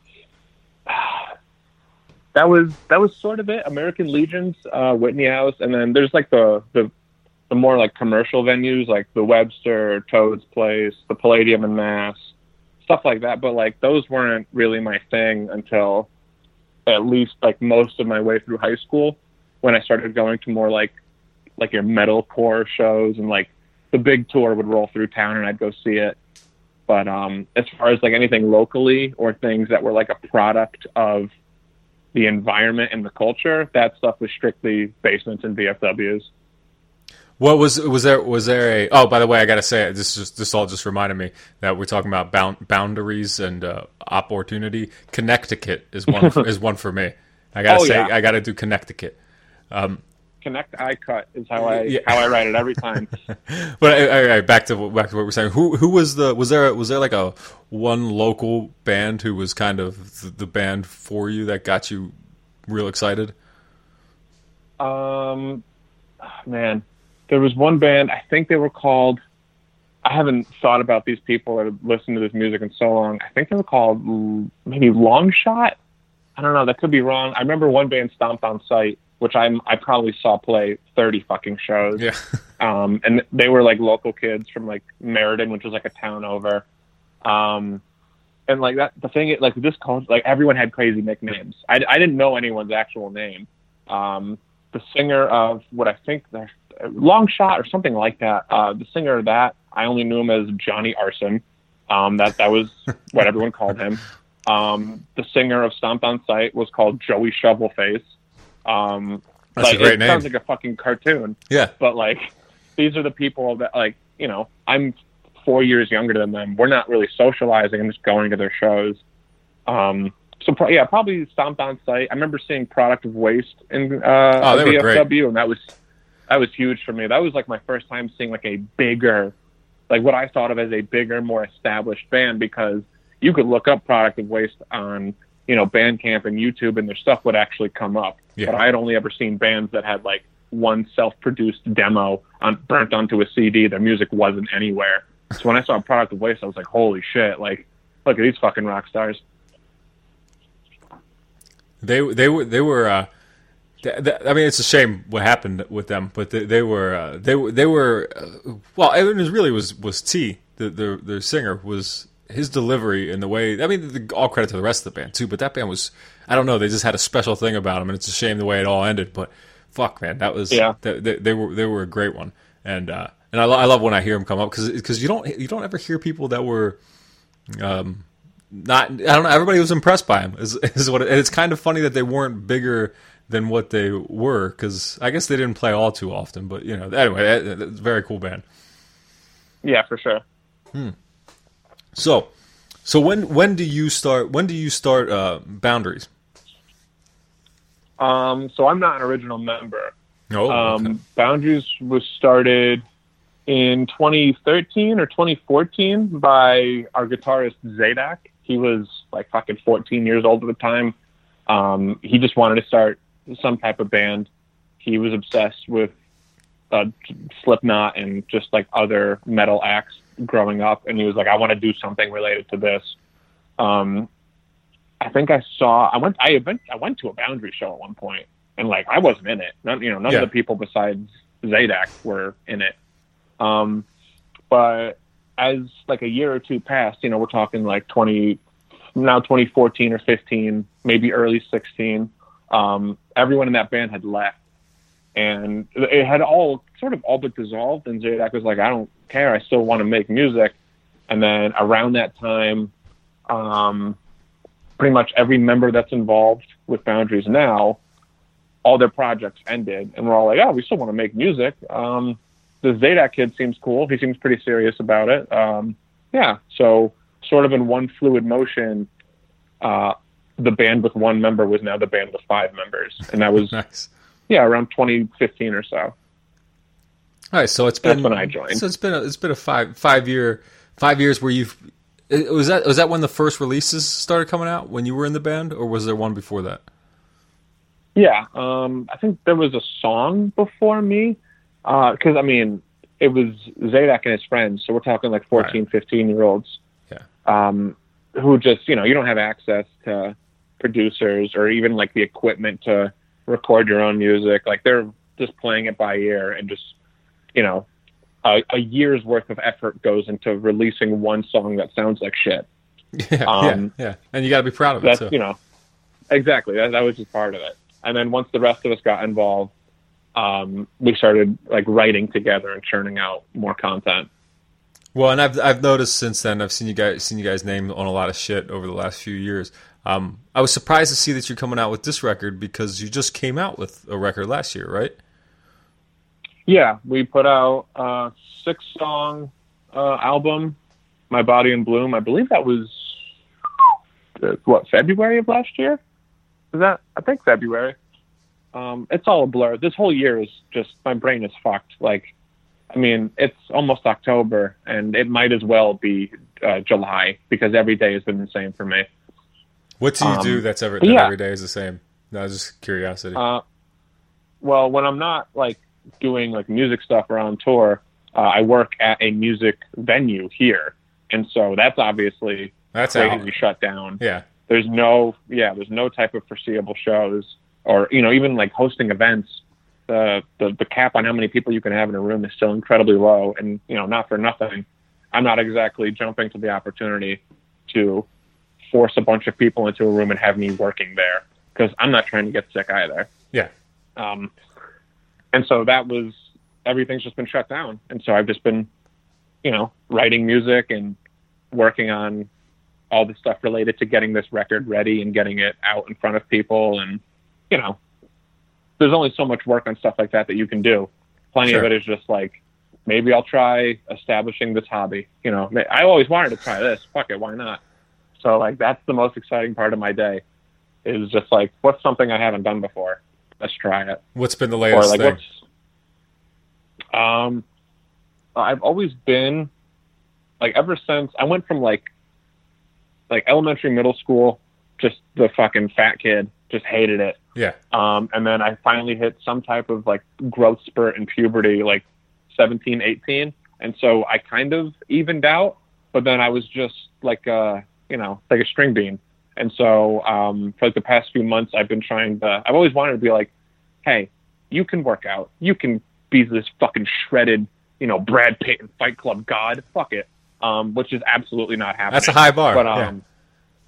that was that was sort of it. American Legion's uh, Whitney House, and then there's like the the the more like commercial venues like the Webster, Toad's Place, the Palladium in Mass, stuff like that. But like those weren't really my thing until at least like most of my way through high school when I started going to more like like your metalcore shows and like the big tour would roll through town and I'd go see it. But um as far as like anything locally or things that were like a product of the environment and the culture, that stuff was strictly basements and VFWs. What was was there was there a oh by the way I gotta say this just this all just reminded me that we're talking about bound, boundaries and uh, opportunity. Connecticut is one for, is one for me. I gotta Oh, say yeah. I gotta do Connecticut. Connect I cut is how I Yeah. how I write it every time. But all right, back to back to what we're saying. Who who was the was there was there like a one local band who was kind of the, band for you that got you real excited? Um, man, there was one band. I think they were called. I haven't thought about these people or listened to this music in so long. I think they were called maybe Long Shot. I don't know. That could be wrong. I remember one band stomped on site, which I'm I probably saw play thirty fucking shows. Yeah. Um, and they were like local kids from like Meriden, which was like a town over. Um, and like that, the thing, is, like this college, like everyone had crazy nicknames. I, I didn't know anyone's actual name. Um, the singer of what I think the long shot or something like that. Uh, the singer of that, I only knew him as Johnny Arson. Um, that that was what everyone called him. Um, the singer of Stomp on Sight was called Joey Shovelface. Um, That's a great it name. sounds like a fucking cartoon Yeah. but like these are the people that like you know i'm four years younger than them we're not really socializing i'm just going to their shows um so pro- yeah probably stomped on site i remember seeing product of waste in uh Oh, they were great. VFW, and that was that was huge for me that was like my first time seeing like a bigger like what i thought of as a bigger more established band because you could look up product of waste on you know bandcamp and youtube and their stuff would actually come up Yeah. but i had only ever seen bands that had like one self-produced demo on burnt onto a cd their music wasn't anywhere so when i saw product of waste i was like holy shit like look at these fucking rock stars They they were they were. Uh, th- th- I mean, it's a shame what happened with them, but they, they were uh, they were they were. Uh, well, it was really was was T the the their singer was his delivery and the way. I mean, the, all credit to the rest of the band too, but that band was. I don't know. They just had a special thing about them, and it's a shame the way it all ended. But fuck, man, that was Yeah. They, they, they were they were a great one, and uh, and I, lo- I love when I hear them come up because because you don't you don't ever hear people that were um, not I don't know. Everybody was impressed by him. Is, is what it, and it's kind of funny that they weren't bigger than what they were because I guess they didn't play all too often. But you know, anyway, that, that's a very cool band. yeah for sure So, so when when do you start? When do you start uh, Boundaries? um so i'm not an original member Oh, Um, okay. Boundaries was started in 2013 or 2014 by our guitarist Zadak. He was like fucking 14 years old at the time. Um, he just wanted to start some type of band. He was obsessed with uh, Slipknot and just like other metal acts growing up, and he was like, "I want to do something related to this." Um, I think I saw. I went. I went. I went to a Boundary show at one point, and like I wasn't in it. None, you know, none Yeah. of the people besides Zadak were in it. Um, but as like a year or two passed, you know, we're talking like 20, now 2014 or 15, maybe early 16. Um, everyone in that band had left, and it had all sort of all but dissolved. And Zadak was like, "I don't care. I still want to make music." And then around that time, um, pretty much every member that's involved with Boundaries now, all their projects ended, and we're all like, oh, we still want to make music. Um, this Zadak kid seems cool. He seems pretty serious about it. Um, yeah, so sort of in one fluid motion, uh, the band with one member was now the band with five members, and that was Nice. Yeah around 2015 or so. All right, so it's That's been when I joined. So it's been a, it's been a five five year five years where you've was that was that when the first releases started coming out when you were in the band or was there one before that? Yeah, um, I think there was a song before me, because I mean, it was Zadak and his friends, so we're talking like 14, 15 year olds, Yeah. um, who just you know you don't have access to producers or even like the equipment to record your own music. Like they're just playing it by ear and just you know a, a year's worth of effort goes into releasing one song that sounds like shit. Yeah, Um, yeah, yeah. And you got to be proud of it that's too. you know exactly that, that was just part of it and then once the rest of us got involved um, we started like writing together and churning out more content Well, and I've I've noticed since then I've seen you guys seen you guys name on a lot of shit over the last few years. Um, I was surprised to see that you're coming out with this record because you just came out with a record last year, right? yeah we put out a six song uh, album my body in bloom. I believe that was uh, what february of last year? Is that i think february. Um, it's all a blur. This whole year is just my brain is fucked. Like I mean, it's almost October, and it might as well be uh, July because every day has been the same for me. What do you Um, do that's ever that yeah. every day is the same? No, just curiosity. Uh, well, when I'm not like doing like music stuff or on tour, uh, I work at a music venue here, and so that's obviously That's crazy out. shut down. Yeah, There's no, yeah, there's no type of foreseeable shows, or you know, even like hosting events. The, the the cap on how many people you can have in a room is still incredibly low, and you know, not for nothing, I'm not exactly jumping to the opportunity to force a bunch of people into a room and have me working there because I'm not trying to get sick either. yeah. Um, and so that was everything's just been shut down. And so I've just been, you know, writing music and working on all the stuff related to getting this record ready and getting it out in front of people. And, you know, there's only so much work on stuff like that that you can do. Plenty of it is just like, maybe I'll try establishing this hobby. You know, I always wanted to try this. Fuck it. Why not? So like, that's the most exciting part of my day is just like, what's something I haven't done before? Let's try it What's been the or latest like thing? um I've always been like ever since I went from like like elementary middle school just the fucking fat kid just hated it Yeah, um and then I finally hit some type of like growth spurt in puberty like 17 18 and so I kind of evened out but then I was just like uh you know like a string bean and so um for like the past few months I've been trying to I've always wanted to be like hey you can work out you can be this fucking shredded you know Brad Pitt and Fight Club god fuck it um which is absolutely not happening that's a high bar. but yeah. um,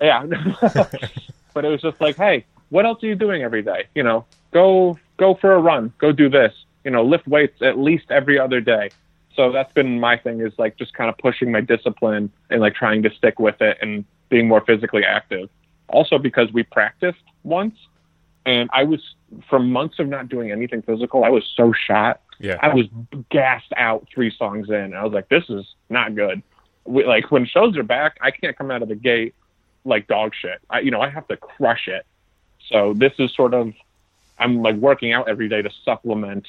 yeah. but it was just like, hey, what else are you doing every day? You know, go go for a run, go do this. You know, lift weights at least every other day. So that's been my thing is like just kind of pushing my discipline and like trying to stick with it and being more physically active. Also because we practiced once and I was from months of not doing anything physical, I was so shot. Yeah. I was gassed out three songs in. I was like, this is not good. We, like when shows are back, I can't come out of the gate like dog shit. I, you know, I have to crush it. So this is sort of, I'm like working out every day to supplement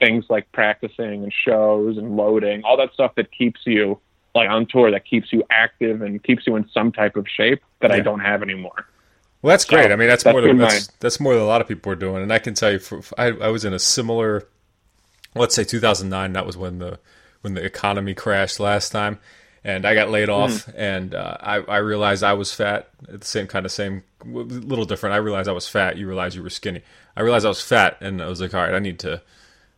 things like practicing and shows and loading, all that stuff that keeps you like on tour, that keeps you active and keeps you in some type of shape that I don't have anymore. Well, that's great. So, I mean, that's, that's more than that's, that's more than a lot of people are doing. And I can tell you, for, I, I was in a similar, let's say 2009. That was when the when the economy crashed last time, and I got laid off. And uh, I I realized I was fat. At the same kind of same, a little different. I realized I was fat. You realized you were skinny. I realized I was fat, and I was like, all right, I need to,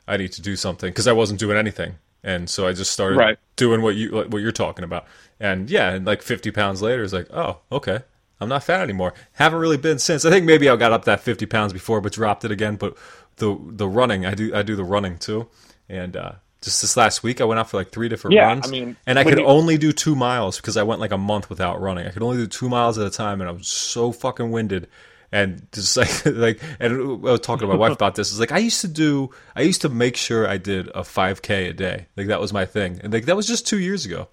I need to do something because I wasn't doing anything. And so I just started Right. doing what you what you're talking about. And yeah, and like 50 pounds later, it's like, oh, okay, I'm not fat anymore. Haven't really been since. I think maybe I got up that 50 pounds before, but dropped it again. But the the running, I do I do the running too, and uh, Just this last week, I went out for like three different Yeah, runs. I mean, and I could you- only do two miles because I went like a month without running. I could only do two miles at a time, and I was so fucking winded. And just like like, and I was talking to my wife about this. It's like I used to do. I used to make sure I did a 5K a day. Like that was my thing. And like that was just two years ago.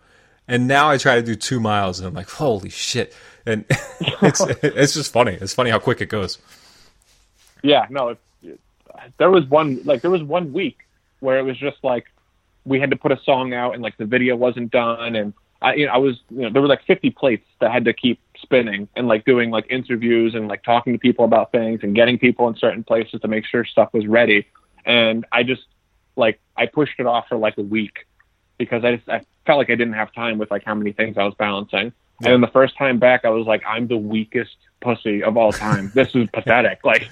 And now I try to do two miles, and I'm like, holy shit! And it's it's just funny. It's funny how quick it goes. Yeah, no, it, it, there was one like there was one week where it was just like we had to put a song out and like the video wasn't done and I you know I was you know there were like 50 plates that had to keep spinning and like doing like interviews and like talking to people about things and getting people in certain places to make sure stuff was ready and I just like I pushed it off for like a week because I just I felt like I didn't have time with like how many things I was balancing. And then the first time back, I was like, I'm the weakest pussy of all time. This is pathetic. Like,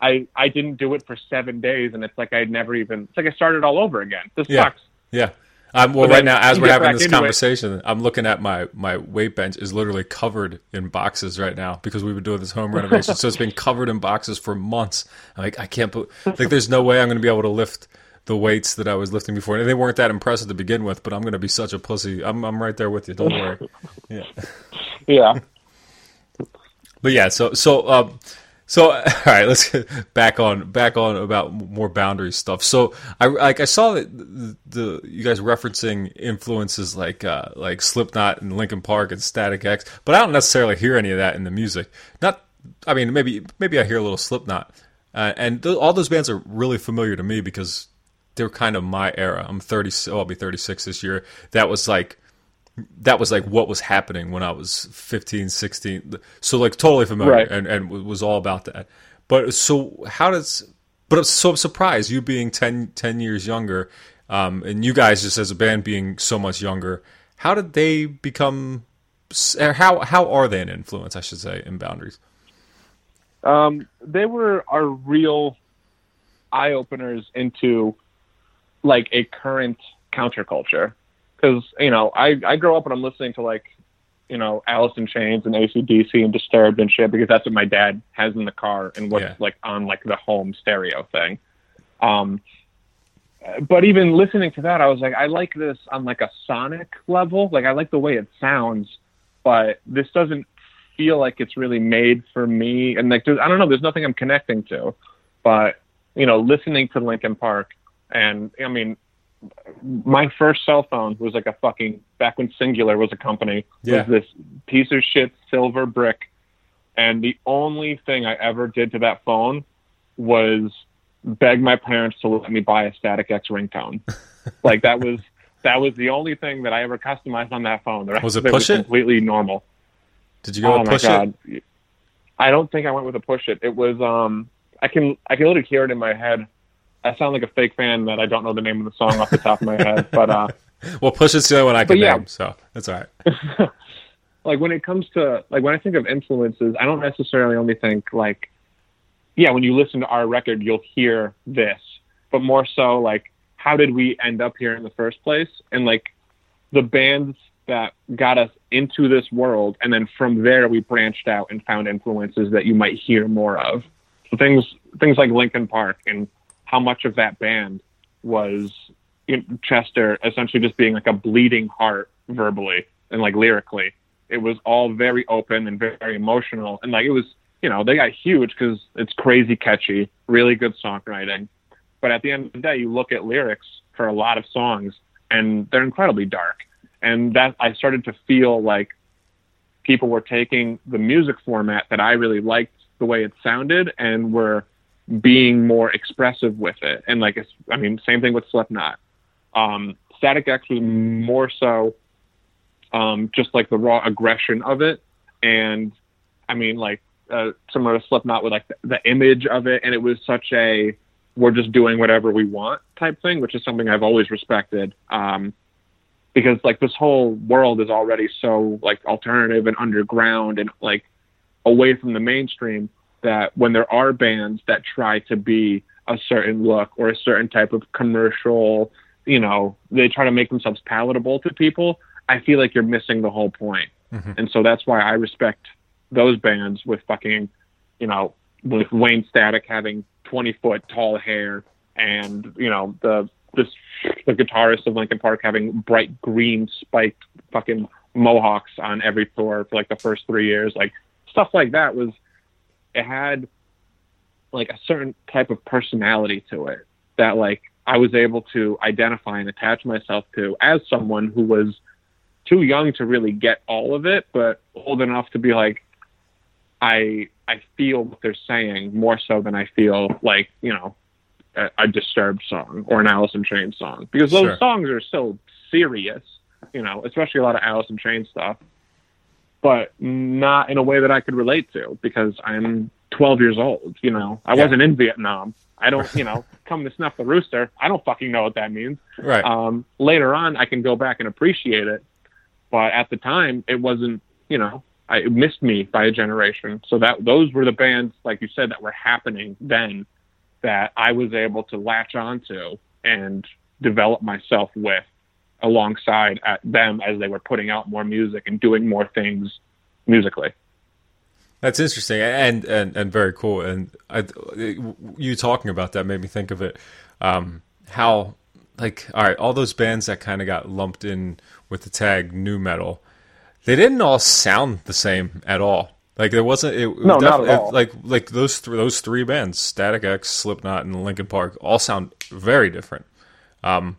I I didn't do it for seven days, and it's like I'd never even. It's like I started all over again. This Yeah. sucks. Yeah. Um, well, But right now, as we're having this into it. conversation, I'm looking at my my weight bench is literally covered in boxes right now because we've been doing this home renovation. so it's been covered in boxes for months. I'm like, I can't put like, there's no way I'm going to be able to lift the weights that I was lifting before, and they weren't that impressive to begin with. But I'm going to be such a pussy. I'm I'm right there with you. Don't worry. Yeah. Yeah. But yeah, so so um, so all right, let's get back on back on about more boundary stuff. So I like I saw that the, the you guys referencing influences like uh, like Slipknot and Linkin Park and Static X, but I don't necessarily hear any of that in the music. Not, I mean, maybe maybe I hear a little Slipknot, uh, and th- all those bands are really familiar to me because they're kind of my era. I'm 30. Oh, I'll be 36 this year. That was like that was like what was happening when I was 15, 16. So like totally familiar Right. and, and was all about that. But so how does, but I'm so I'm surprised you being 10, 10 years younger um, and you guys just as a band being so much younger, how did they become, or how, how are they an influence, I should say, in boundaries? Um, they were our real eye openers into like a current counterculture. Because you know, I I grow up and I'm listening to like you know Alice in Chains and ACDC and Disturbed and shit because that's what my dad has in the car and what's Yeah. like on like the home stereo thing. Um, but even listening to that, I was like, I like this on like a sonic level. Like I like the way it sounds, but this doesn't feel like it's really made for me. And like, I don't know, there's nothing I'm connecting to. But you know, listening to Linkin Park, and I mean, my first cell phone was like a fucking back when Cingular was a company. Yeah. Was this piece of shit silver brick, and the only thing I ever did to that phone was beg my parents to let me buy a Static X ringtone. like that was that was the only thing that I ever customized on that phone. The rest Was it of Push was It? completely normal. Did you go oh push god. it? I don't think I went with a push it. It was um I can I can literally hear it in my head. I sound like a fake fan that I don't know the name of the song off the top of my head. But uh Well, push it's the only one I can yeah. name, so that's all right. like when it comes to like when I think of influences, I don't necessarily only think like yeah, when you listen to our record you'll hear this, but more so like how did we end up here in the first place? And like the bands that got us into this world and then from there we branched out and found influences that you might hear more of. So things things like Linkin Park and how much of that band was Chester essentially just being like a bleeding heart verbally and like lyrically. It was all very open and very emotional, and like it was, you know, they got huge because it's crazy catchy, really good songwriting. But at the end of the day, you look at lyrics for a lot of songs, and they're incredibly dark. And that I started to feel like people were taking the music format that I really liked the way it sounded and were being more expressive with it. And like, I mean, same thing with Slipknot. Um, Static X was more so um, just like the raw aggression of it. And I mean, like, uh, similar to Slipknot with like the, the image of it. And it was such a, we're just doing whatever we want type thing, which is something I've always respected. Um, because like this whole world is already so like alternative and underground and like away from the mainstream that when there are bands that try to be a certain look or a certain type of commercial, you know, they try to make themselves palatable to people, I feel like you're missing the whole point. Mm-hmm. And so that's why I respect those bands with fucking, you know, with Wayne Static having 20 foot tall hair and, you know, the this the guitarist of Linkin Park having bright green spiked fucking mohawks on every tour for like the first three years, like stuff like that was it had like a certain type of personality to it that like I was able to identify and attach myself to as someone who was too young to really get all of it, but old enough to be like, I I feel what they're saying more so than I feel like you know a, a Disturbed song or an Alice in Chains song because those Sure. songs are so serious, you know, especially a lot of Alice in Chains stuff, but not in a way that I could relate to because I'm 12 years old. You know, I Yeah. wasn't in Vietnam. I don't, you know, come to snuff the rooster. I don't fucking know what that means. Right. Um, later on, I can go back and appreciate it, but at the time, it wasn't. You know, I, it missed me by a generation. So that those were the bands, like you said, that were happening then that I was able to latch onto and develop myself with alongside at them as they were putting out more music and doing more things musically. That's interesting and, and, and very cool. And I, you talking about that made me think of it. Um, how, like, all right, all those bands that kind of got lumped in with the tag nu metal, they didn't all sound the same at all. Like there wasn't. It, No, not at all. Like like those th- those three bands, Static X, Slipknot, and Linkin Park, all sound very different. Um,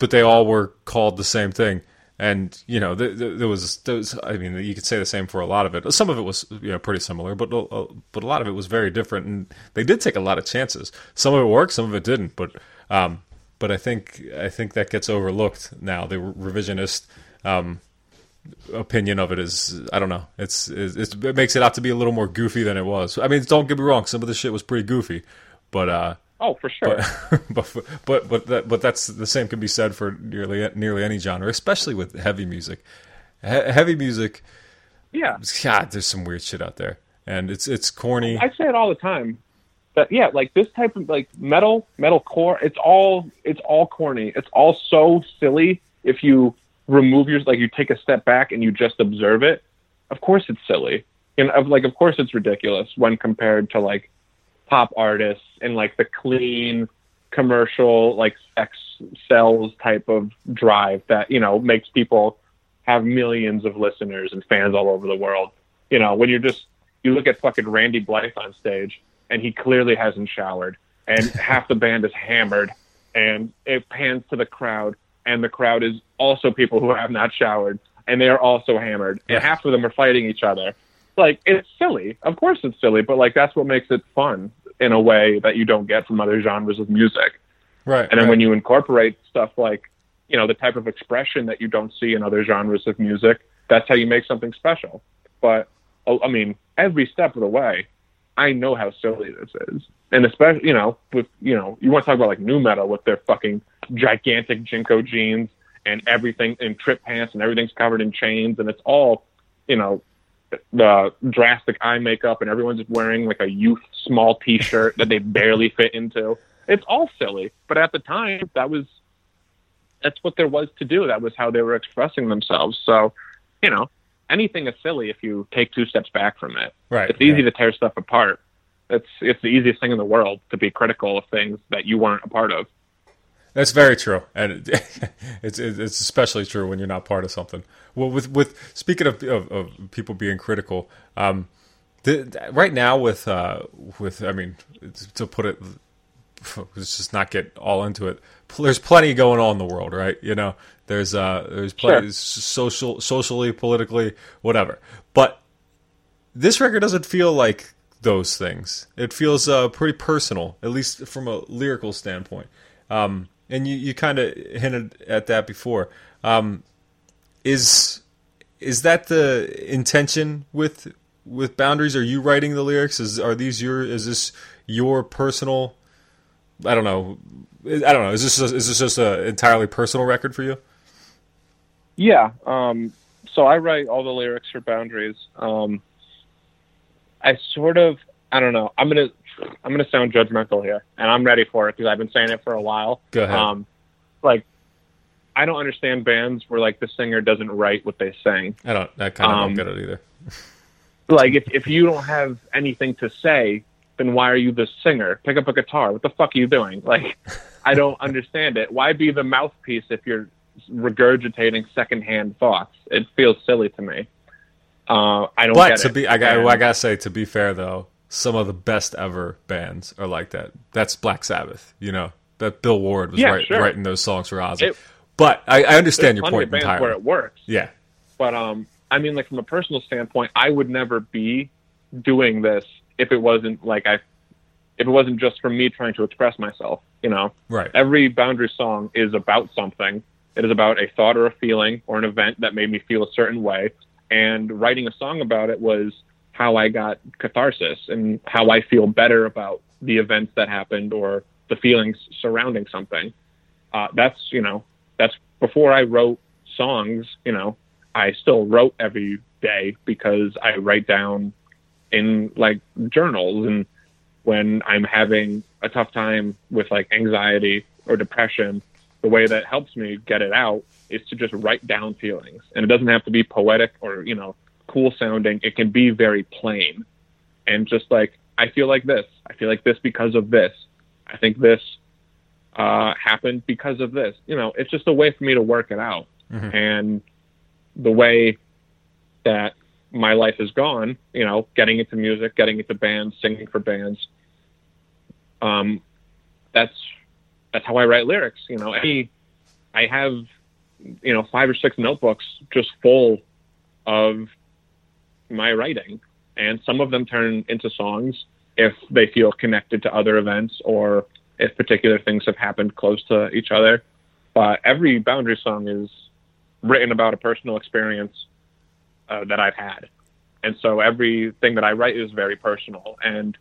but they all were called the same thing. And you know, there, was, there was, I mean, you could say the same for a lot of it. Some of it was, you know, pretty similar, but uh, but a lot of it was very different. And they did take a lot of chances. Some of it worked, some of it didn't. But um, but I think I think that gets overlooked now. The revisionist um, opinion of it is, I don't know. It's, it's it makes it out to be a little more goofy than it was. I mean, don't get me wrong. Some of the shit was pretty goofy, but uh, Oh, for sure. but but but that, but that's the same can be said for nearly nearly any genre, especially with heavy music. He- heavy music, yeah. God, there's some weird shit out there, and it's it's corny. I say it all the time. But yeah, like this type of like metal, metal core, it's all it's all corny. It's all so silly if you remove your like you take a step back and you just observe it. Of course it's silly. And of like of course it's ridiculous when compared to like pop artists and like the clean commercial like sex sells type of drive that, you know, makes people have millions of listeners and fans all over the world. You know, when you're just you look at fucking Randy Blythe on stage and he clearly hasn't showered and half the band is hammered and it pans to the crowd and the crowd is also people who have not showered and they are also hammered and half of them are fighting each other. Like it's silly. Of course it's silly, but like that's what makes it fun in a way that you don't get from other genres of music. right. And then right. when you incorporate stuff like, you know, the type of expression that you don't see in other genres of music, that's how you make something special. But oh, I mean, every step of the way, I know how silly this is, and especially, you know, with you know, you want to talk about like nu metal with their fucking gigantic JNCO jeans and everything in Tripp pants and everything's covered in chains and it's all, you know, the drastic eye makeup and everyone's wearing like a youth small t-shirt that they barely fit into. It's all silly, but at the time that was that's what there was to do. That was how they were expressing themselves. So, you know, anything is silly if you take two steps back from it. Right, It's easy right. to tear stuff apart. It's it's the easiest thing in the world to be critical of things that you weren't a part of. That's very true, and it's it's especially true when you're not part of something. Well, with with speaking of of, of people being critical, um, the, right now with uh, with I mean to put it, let's just not get all into it. There's plenty going on in the world, right? You know, there's uh, there's plenty Sure. social, socially, politically, whatever. But this record doesn't feel like those things. It feels uh, pretty personal, at least from a lyrical standpoint. Um, and you, you kind of hinted at that before. Um, is is that the intention with with boundaries? Are you writing the lyrics? Is are these your? Is this your personal? I don't know. I don't know. Is this is this just an entirely personal record for you? Yeah. Um, so I write all the lyrics for Boundaries. Um, I sort of, I don't know. I'm gonna, I'm gonna sound judgmental here, and I'm ready for it because I've been saying it for a while. Go ahead. Um, like, I don't understand bands where like the singer doesn't write what they sing. I don't. I kind of Um, don't get it either. Like, if if you don't have anything to say, then why are you the singer? Pick up a guitar. What the fuck are you doing? Like, I don't understand it. Why be the mouthpiece if you're regurgitating secondhand thoughts? It feels silly to me. Uh, I don't But to it. be, I got, And- I gotta say, to be fair though, some of the best ever bands are like that. That's Black Sabbath. You know that Bill Ward was Yeah, write, sure. writing those songs for Ozzy. It- but I, I understand your point of bands entirely. where it works. yeah, But um, I mean, like from a personal standpoint, I would never be doing this if it wasn't like I, if it wasn't just for me trying to express myself. You know, right. every boundary song is about something. It is about a thought or a feeling or an event that made me feel a certain way. And writing a song about it was how I got catharsis and how I feel better about the events that happened or the feelings surrounding something. Uh, that's, you know, that's before I wrote songs, you know, I still wrote every day because I write down in like journals and when I'm having a tough time with like anxiety or depression, the way that helps me get it out is to just write down feelings. And it doesn't have to be poetic or, you know, cool sounding. It can be very plain. And just like, I feel like this. I feel like this because of this. I think this uh, happened because of this. You know, it's just a way for me to work it out. And the way that my life has gone, you know, getting into music, getting into bands, singing for bands, um, that's that's how I write lyrics. You know, any I have you know five or six notebooks just full of my writing, and some of them turn into songs if they feel connected to other events or if particular things have happened close to each other. But every boundary song is written about a personal experience uh, that I've had, and so everything that I write is very personal, and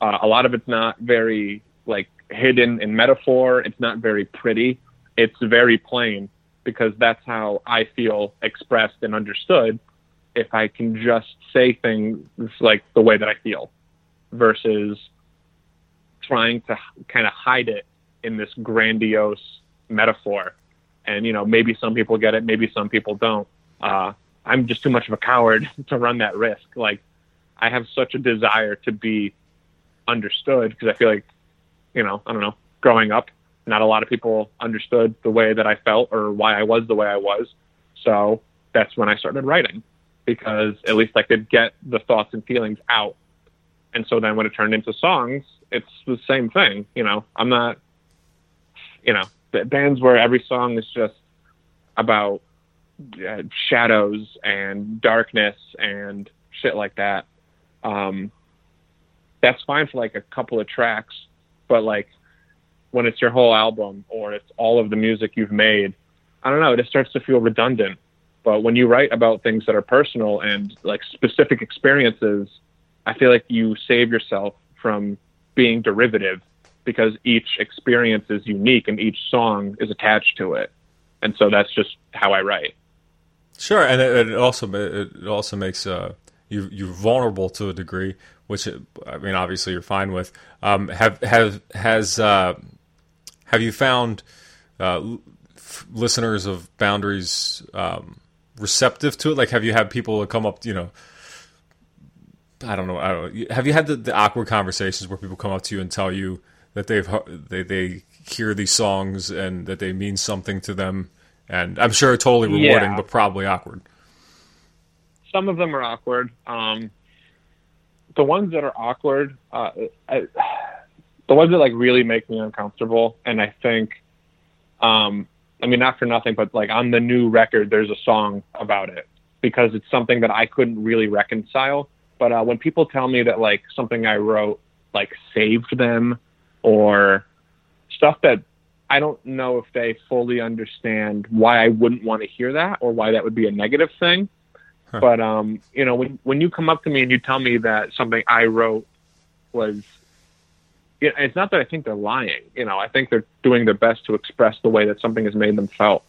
uh, a lot of it's not very like hidden in metaphor. It's not very pretty. It's very plain because that's how I feel expressed and understood. If I can just say things like the way that I feel, versus trying to kind of hide it in this grandiose metaphor. And you know, maybe some people get it, maybe some people don't. Uh, I'm just too much of a coward to run that risk. Like, I have such a desire to be understood because I feel like, you know, I don't know, growing up, not a lot of people understood the way that I felt or why I was the way I was. So that's when I started writing because at least I could get the thoughts and feelings out. And so then when it turned into songs, it's the same thing. You know, I'm not, you know, bands where every song is just about uh, shadows and darkness and shit like that. Um, that's fine for like a couple of tracks, but like when it's your whole album or it's all of the music you've made, I don't know, it just starts to feel redundant. But when you write about things that are personal and like specific experiences, I feel like you save yourself from being derivative because each experience is unique and each song is attached to it. And so that's just how I write. Sure, and it, it also it also makes uh, you you're vulnerable to a degree, which I mean, obviously you're fine with. Um, have have has uh, have you found uh, listeners of Boundaries um, receptive to it? Like, have you had people come up, you know? I don't know. I don't know. Have you had the, the awkward conversations where people come up to you and tell you that they've they they hear these songs and that they mean something to them? And I'm sure totally rewarding, Yeah. but probably awkward. some of them are awkward. Um, the ones that are awkward, uh, I, the ones that like really make me uncomfortable, and I think, um, I mean, not for nothing, but like on the new record, there's a song about it because it's something that I couldn't really reconcile. But uh, when people tell me that like something I wrote like saved them, or stuff that I don't know if they fully understand why I wouldn't want to hear that or why that would be a negative thing. But um, you know, when when you come up to me and you tell me that something I wrote was, it's not that I think they're lying. You know, I think they're doing their best to express the way that something has made them felt.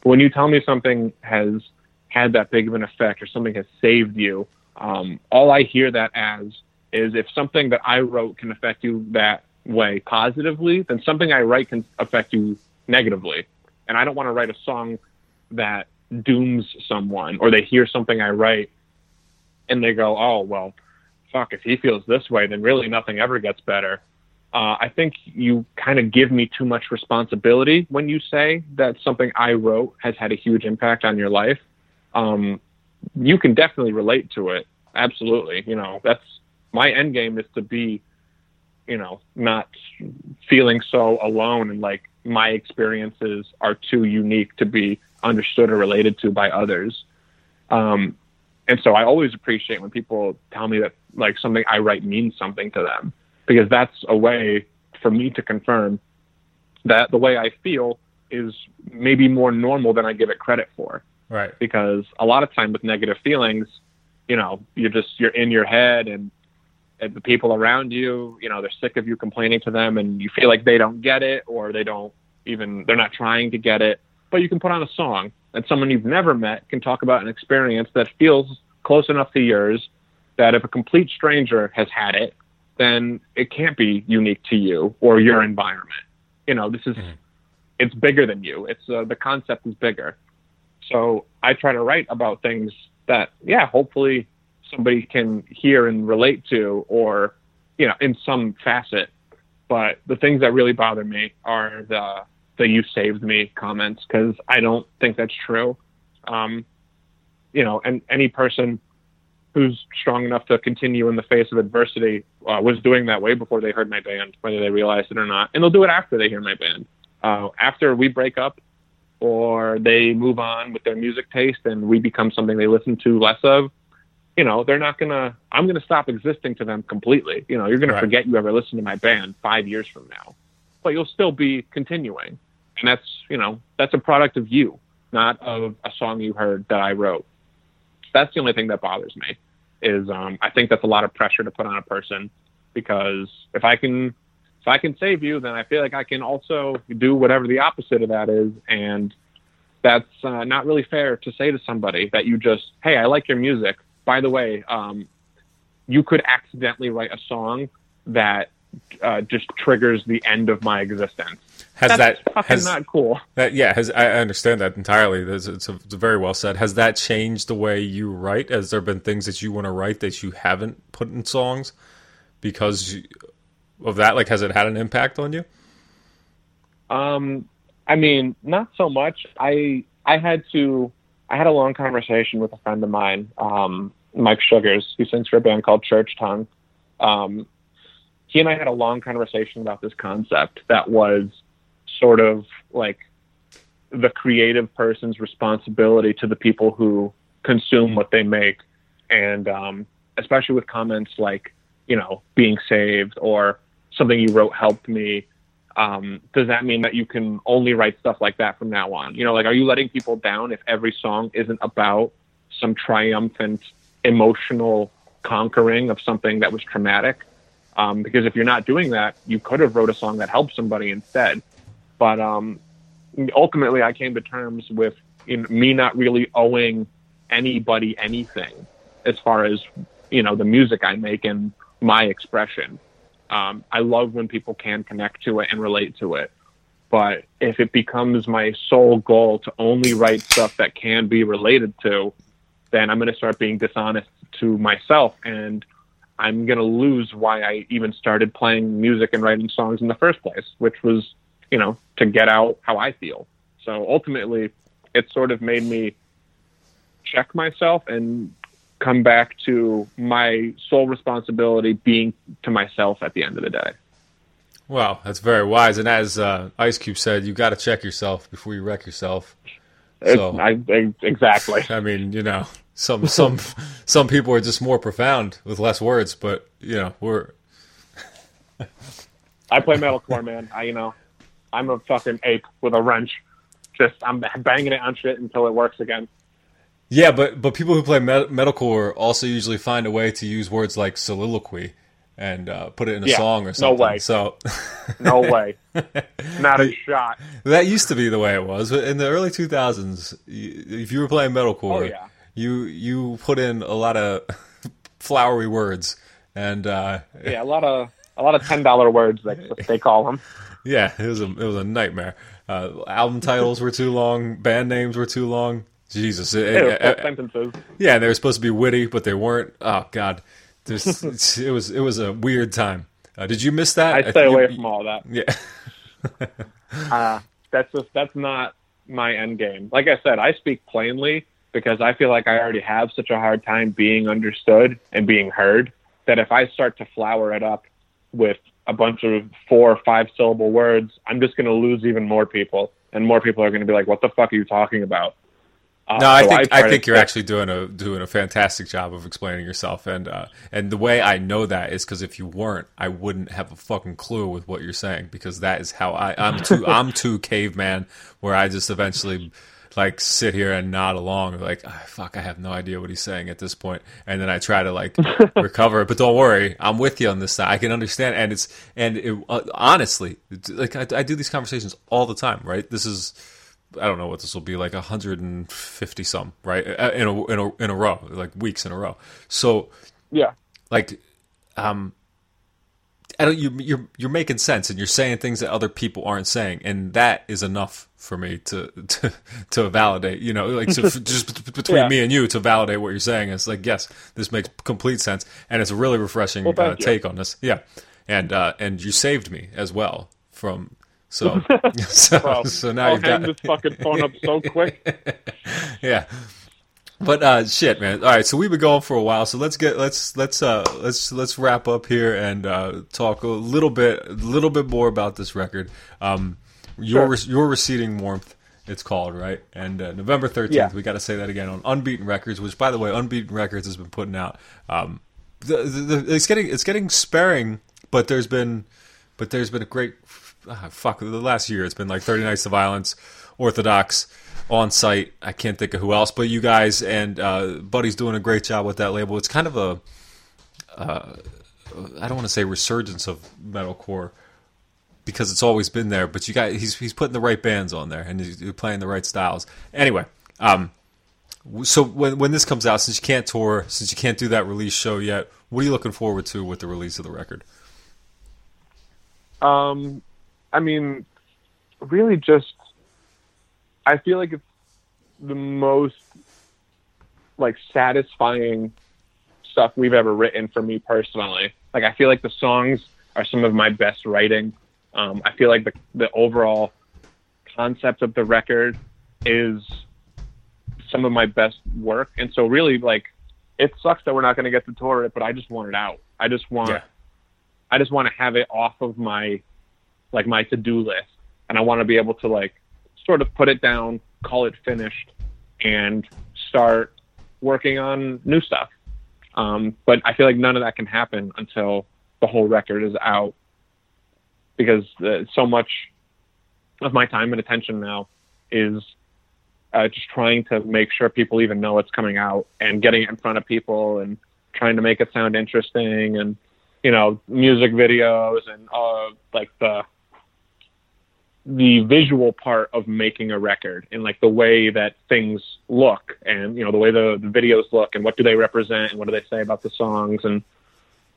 But when you tell me something has had that big of an effect or something has saved you, um, all I hear that as is if something that I wrote can affect you that way positively, then something I write can affect you negatively. And I don't want to write a song that dooms someone or they hear something I write and they go, oh, well, fuck, if he feels this way, then really nothing ever gets better. Uh, I think you kind of give me too much responsibility when you say that something I wrote has had a huge impact on your life. Um, you can definitely relate to it. Absolutely. You know, that's my end game is to be, you know, not feeling so alone and like my experiences are too unique to be understood or related to by others. Um, and so I always appreciate when people tell me that like something I write means something to them because that's a way for me to confirm that the way I feel is maybe more normal than I give it credit for. Right. Because a lot of time with negative feelings, you know, you're just you're in your head and, and the people around you, you know, they're sick of you complaining to them and you feel like they don't get it or they don't even they're not trying to get it. But you can put on a song and someone you've never met can talk about an experience that feels close enough to yours that if a complete stranger has had it, then it can't be unique to you or your environment. You know, this is it's bigger than you. It's uh, the concept is bigger. So I try to write about things that, yeah, hopefully somebody can hear and relate to, or you know, in some facet. But the things that really bother me are the the "you saved me" comments because I don't think that's true. Um, you know, and any person who's strong enough to continue in the face of adversity uh, was doing that way before they heard my band, whether they realized it or not, and they'll do it after they hear my band. Uh, after we break up, or they move on with their music taste and we become something they listen to less of, you know, they're not gonna. I'm gonna stop existing to them completely. You know, you're gonna forget you ever listened to my band five years from now, but you'll still be continuing, and that's you know that's a product of you, not of a song you heard that I wrote. That's the only thing that bothers me. Is um, I think that's a lot of pressure to put on a person because if I can if I can save you, then I feel like I can also do whatever the opposite of that is, and that's uh, not really fair to say to somebody that you just, hey, I like your music. By the way, um, you could accidentally write a song that uh, just triggers the end of my existence. Has That's that fucking has not cool. that yeah? Has I I understand that entirely. It's, it's, a, it's very well said. Has that changed the way you write? Has there been things that you want to write that you haven't put in songs because you, of that? Like, has it had an impact on you? Um, I mean, not so much. I I had to. I had a long conversation with a friend of mine, um, Mike Sugars, who sings for a band called Church Tongue. Um, he and I had a long conversation about this concept that was sort of like the creative person's responsibility to the people who consume what they make, and um, especially with comments like, you know, being saved or something you wrote helped me um, does that mean that you can only write stuff like that from now on? You know, like, are you letting people down if every song isn't about some triumphant emotional conquering of something that was traumatic? Um, because if you're not doing that, you could have wrote a song that helped somebody instead. But um, ultimately, I came to terms with me not really owing anybody anything as far as you know the music I make and my expression. Um, I love when people can connect to it and relate to it. But if it becomes my sole goal to only write stuff that can be related to, then I'm going to start being dishonest to myself and I'm going to lose why I even started playing music and writing songs in the first place, which was, you know, to get out how I feel. So ultimately, it sort of made me check myself and come back to my sole responsibility being to myself at the end of the day. Wow, that's very wise. And as uh, Ice Cube said, you got to check yourself before you wreck yourself. So- I, I, exactly. I mean, you know, some some some people are just more profound with less words, but you know, we're I play metalcore, man. I, you know, I'm a fucking ape with a wrench. Just I'm banging it on shit until it works again. yeah, but but people who play met- metalcore also usually find a way to use words like soliloquy and uh, put it in a Yeah, song or something. no way. So No way. Not a shot. that used to be the way it was. In the early 2000s, if you were playing metalcore, Oh, yeah. You you put in a lot of flowery words and uh, Yeah, a lot of a lot of ten dollar words they they call them. Yeah, it was a it was a nightmare. Uh, album titles were too long. Band names were too long. Jesus, it- Ew, it- full it- sentences. yeah, they were supposed to be witty, but they weren't. Oh God, There's, it was it was a weird time. Uh, did you miss that? I stay you- away from all that. Yeah. Uh, that's just that's not my end game. Like I said, I speak plainly because I feel like I already have such a hard time being understood and being heard that if I start to flower it up with a bunch of four or five syllable words, I'm just going to lose even more people, and more people are going to be like, "What the fuck are you talking about?" Uh, No, I so think I, to think you're actually doing a doing a fantastic job of explaining yourself, and uh, and the way I know that is because if you weren't, I wouldn't have a fucking clue with what you're saying because that is how I I'm too I'm too caveman where I just eventually like sit here and nod along like "Ah, fuck I have no idea what he's saying at this point. And then I try to like recover but don't worry I'm with you on this side. I can understand. And it's and it, uh, honestly like I, I do these conversations all the time right? This is I don't know what this will be like 150 some right? Uh, in a in a in a row like weeks in a row. So Yeah, like um I don't you you're you're making sense and you're saying things that other people aren't saying and that is enough for me to to to validate you know like so f- just bet- between Yeah. me and you to validate what you're saying it's like yes this makes complete sense and it's a really refreshing Well, uh, take on this yeah and uh and you saved me as well from so so, well, so now I'll you've hang got this fucking phone up so quick. yeah. But uh shit, man. All right, so we've been going for a while, so let's get let's let's uh let's let's wrap up here and uh talk a little bit a little bit more about this record. Um your Sure. your receding warmth it's called, right? And uh, November 13th, Yeah. we got to say that again on Unbeaten Records, which by the way, Unbeaten Records has been putting out um the, the, the, it's getting it's getting sparing, but there's been but there's been a great ah, fuck the last year it's been like 30 nights of violence orthodox on site. I can't think of who else but you guys and uh, buddy's doing a great job with that label. It's kind of a uh, i don't want to say resurgence of metalcore because it's always been there but you got he's he's putting the right bands on there and he's he's playing the right styles. Anyway um so when when this comes out since you can't tour since you can't do that release show yet what are you looking forward to with the release of the record? Um, I mean, really, just I feel like it's the most like satisfying stuff we've ever written for me personally. Like, I feel like the songs are some of my best writing. Um, I feel like the the overall concept of the record is some of my best work, and so really, like, it sucks that we're not going to get to tour it, but I just want it out. I just want. Yeah. I just want to have it off of my like my to-do list and I want to be able to like sort of put it down, call it finished and start working on new stuff. Um, but I feel like none of that can happen until the whole record is out because uh, so much of my time and attention now is uh, just trying to make sure people even know it's coming out and getting it in front of people and trying to make it sound interesting and you know music videos and uh, like the the visual part of making a record and like the way that things look and you know the way the, the videos look and what do they represent and what do they say about the songs and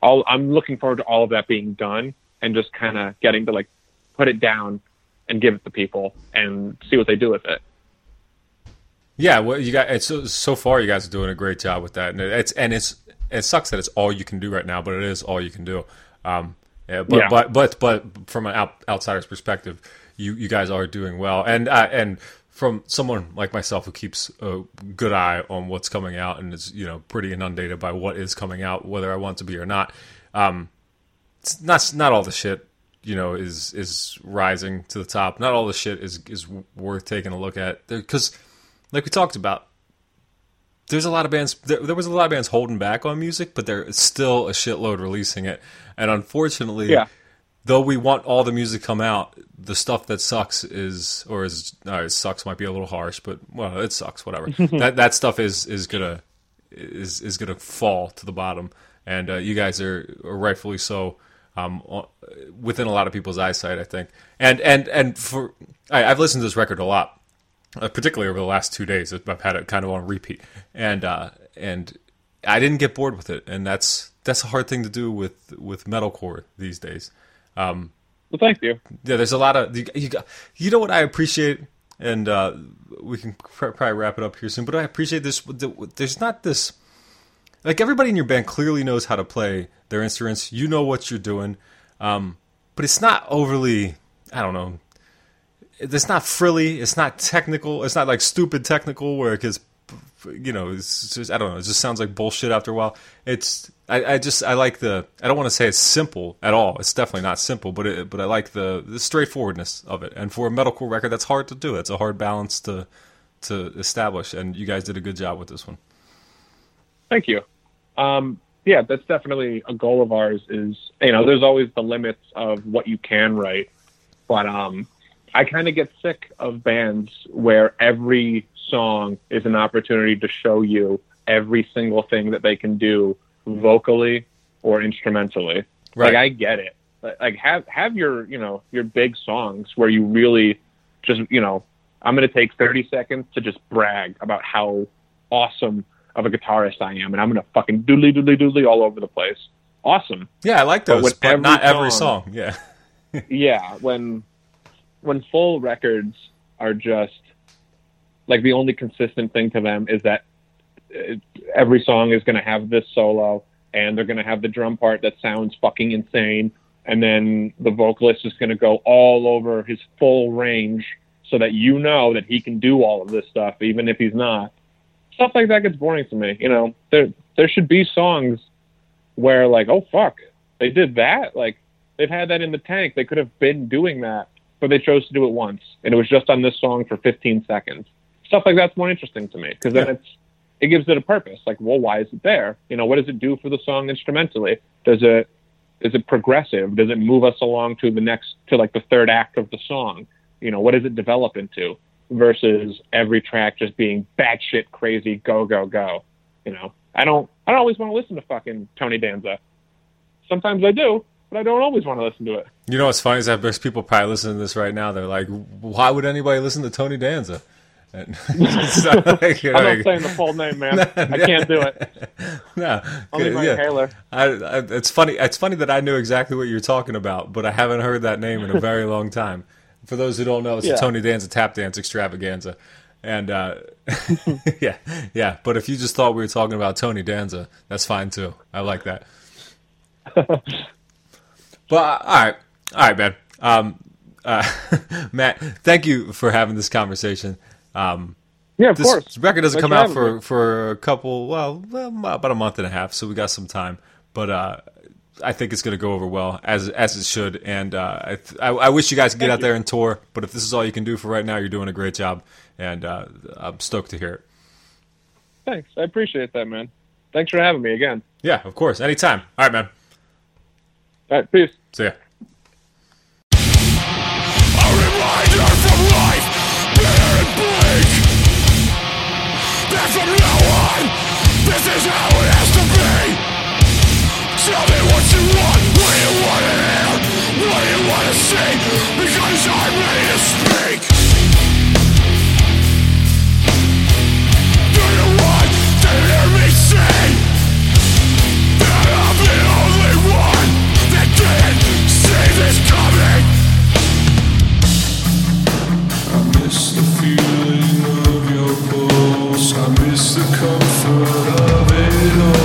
all I'm looking forward to all of that being done and just kind of getting to like put it down and give it to people and see what they do with it. Yeah, well, you got it's so, so far. You guys are doing a great job with that, and it's and it's it sucks that it's all you can do right now, but it is all you can do. Um, yeah, but Yeah. but but but from an out, outsider's perspective, you you guys are doing well, and uh, and from someone like myself who keeps a good eye on what's coming out and is you know pretty inundated by what is coming out, whether I want to be or not. Um, it's not not all the shit you know is is rising to the top. Not all the shit is is worth taking a look at because, like we talked about, there's a lot of bands. There, there was a lot of bands holding back on music, but there's still a shitload releasing it. And unfortunately, Yeah. Though we want all the music to come out, the stuff that sucks is or is uh, sucks might be a little harsh, but well, it sucks. Whatever. that that stuff is is gonna is is gonna fall to the bottom, and uh, you guys are, are rightfully so. Um, within a lot of people's eyesight, I think, and and and for I, I've listened to this record a lot, uh, particularly over the last two days. I've had it kind of on repeat, and uh, and I didn't get bored with it, and that's that's a hard thing to do with with metalcore these days. Well, thank you. Yeah, there's a lot of you. You, you know what I appreciate, and uh, we can pr- probably wrap it up here soon. But I appreciate this. There's not this. like everybody in your band clearly knows how to play their instruments. You know what you're doing, um, but it's not overly. I don't know. It's not frilly. It's not technical. It's not like stupid technical where it gets, you know, it's just, I don't know. It just sounds like bullshit after a while. It's I, I just I like the. I don't want to say it's simple at all. It's definitely not simple, but it, but I like the the straightforwardness of it. And for a metalcore record, that's hard to do. It's a hard balance to to establish. And you guys did a good job with this one. Thank you. Um, yeah, that's definitely a goal of ours. Is you know, there's always the limits of what you can write, but um, I kind of get sick of bands where every song is an opportunity to show you every single thing that they can do vocally or instrumentally. Right. Like I get it. Like have have your you know your big songs where you really just you know I'm gonna take 30 seconds to just brag about how awesome of a guitarist I am, and I'm gonna fucking doodly doodly doodly all over the place. Awesome. Yeah, I like those, with but, every not every song- song. Yeah. yeah when when full records are just like the only consistent thing to them is that every song is going to have this solo and they're going to have the drum part that sounds fucking insane and then the vocalist is going to go all over his full range so that you know that he can do all of this stuff even if he's not stuff like that gets boring to me you know there there should be songs where like oh fuck they did that like they've had that in the tank. They could have been doing that, but they chose to do it once, and it was just on this song for 15 seconds. Stuff like that's more interesting to me because then Yeah. it's it gives it a purpose. Like, well, why is it there? You know, what does it do for the song instrumentally? Does it is it progressive? Does it move us along to the next to like the third act of the song? You know, what does it develop into? Versus every track just being batshit crazy, go go go. You know, I don't I don't always want to listen to fucking Tony Danza. Sometimes I do, but I don't always want to listen to it. You know what's funny is that there's people probably listening to this right now. They're like, "Why would anybody listen to Tony Danza?" And it's not like, I'm not saying the full name, man. I can't do it. no, Only my yeah. inhaler. I, I, it's funny. It's funny that I knew exactly what you're talking about, but I haven't heard that name in a very long time. For those who don't know, it's Yeah. Tony Danza tap dance extravaganza, and uh, yeah, yeah. But if you just thought we were talking about Tony Danza, that's fine too. I like that. But uh, all right, all right, man. Um, uh, Matt, thank you for having this conversation. Um, Yeah, of this course. record doesn't Thanks come out for, me. for a couple, well, well, about a month and a half, so we got some time. But uh, I think it's going to go over well as as it should. And uh, I, th- I, I wish you guys could get out there and tour. But if this is all you can do for right now, you're doing a great job, and uh, I'm stoked to hear it. Thanks. I appreciate that, man. Thanks for having me again. Yeah, of course, anytime. All right, man. All right, peace. See ya. From now on, this is how it has to be. Tell me what you want, what you want to hear, what you want to see, because I'm ready to speak. Do you want to hear me say that I'm the only one that didn't see this coming? I miss I miss the comfort of it all.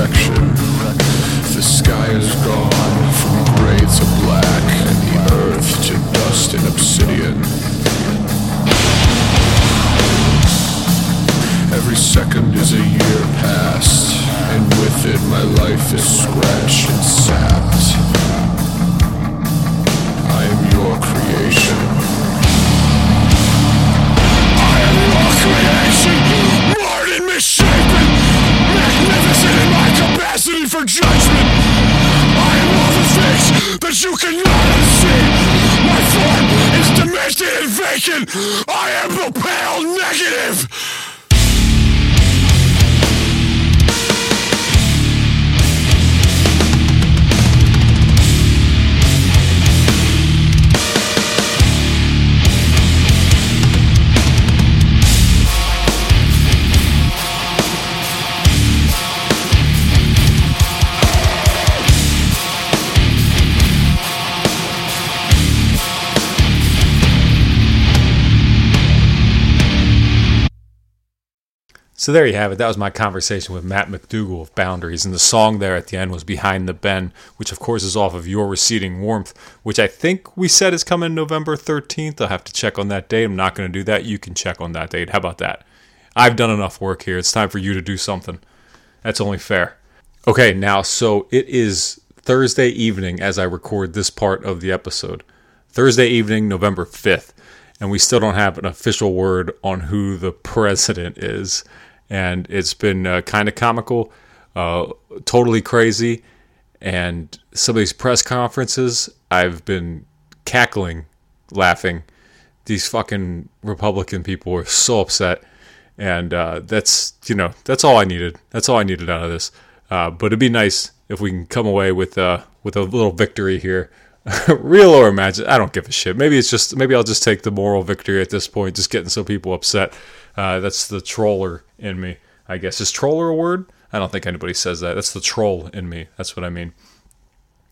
direction. The sky is gone from gray to black, and the earth to dust and obsidian. Every second is a year past, and with it my life is scratched and sapped. judgment. I am all the things that you cannot see. My form is dimensioned and vacant. I am the pale negative. So there you have it. That was my conversation with Matt McDougal of Boundaries. And the song there at the end was Behind the Bend, which of course is off of Your Receding Warmth, which I think we said is coming November 13th. I'll have to check on that date. I'm not going to do that. You can check on that date. How about that? I've done enough work here. It's time for you to do something. That's only fair. Okay, now, so it is Thursday evening as I record this part of the episode. Thursday evening, November 5th. And we still don't have an official word on who the president is and it's been uh, kind of comical, uh, totally crazy. And some of these press conferences, I've been cackling, laughing. These fucking Republican people are so upset, and uh, that's you know that's all I needed. That's all I needed out of this. Uh, but it'd be nice if we can come away with uh, with a little victory here, real or imagined. I don't give a shit. Maybe it's just maybe I'll just take the moral victory at this point, just getting some people upset. Uh, that's the troller in me, I guess. Is troller a word? I don't think anybody says that. That's the troll in me. That's what I mean.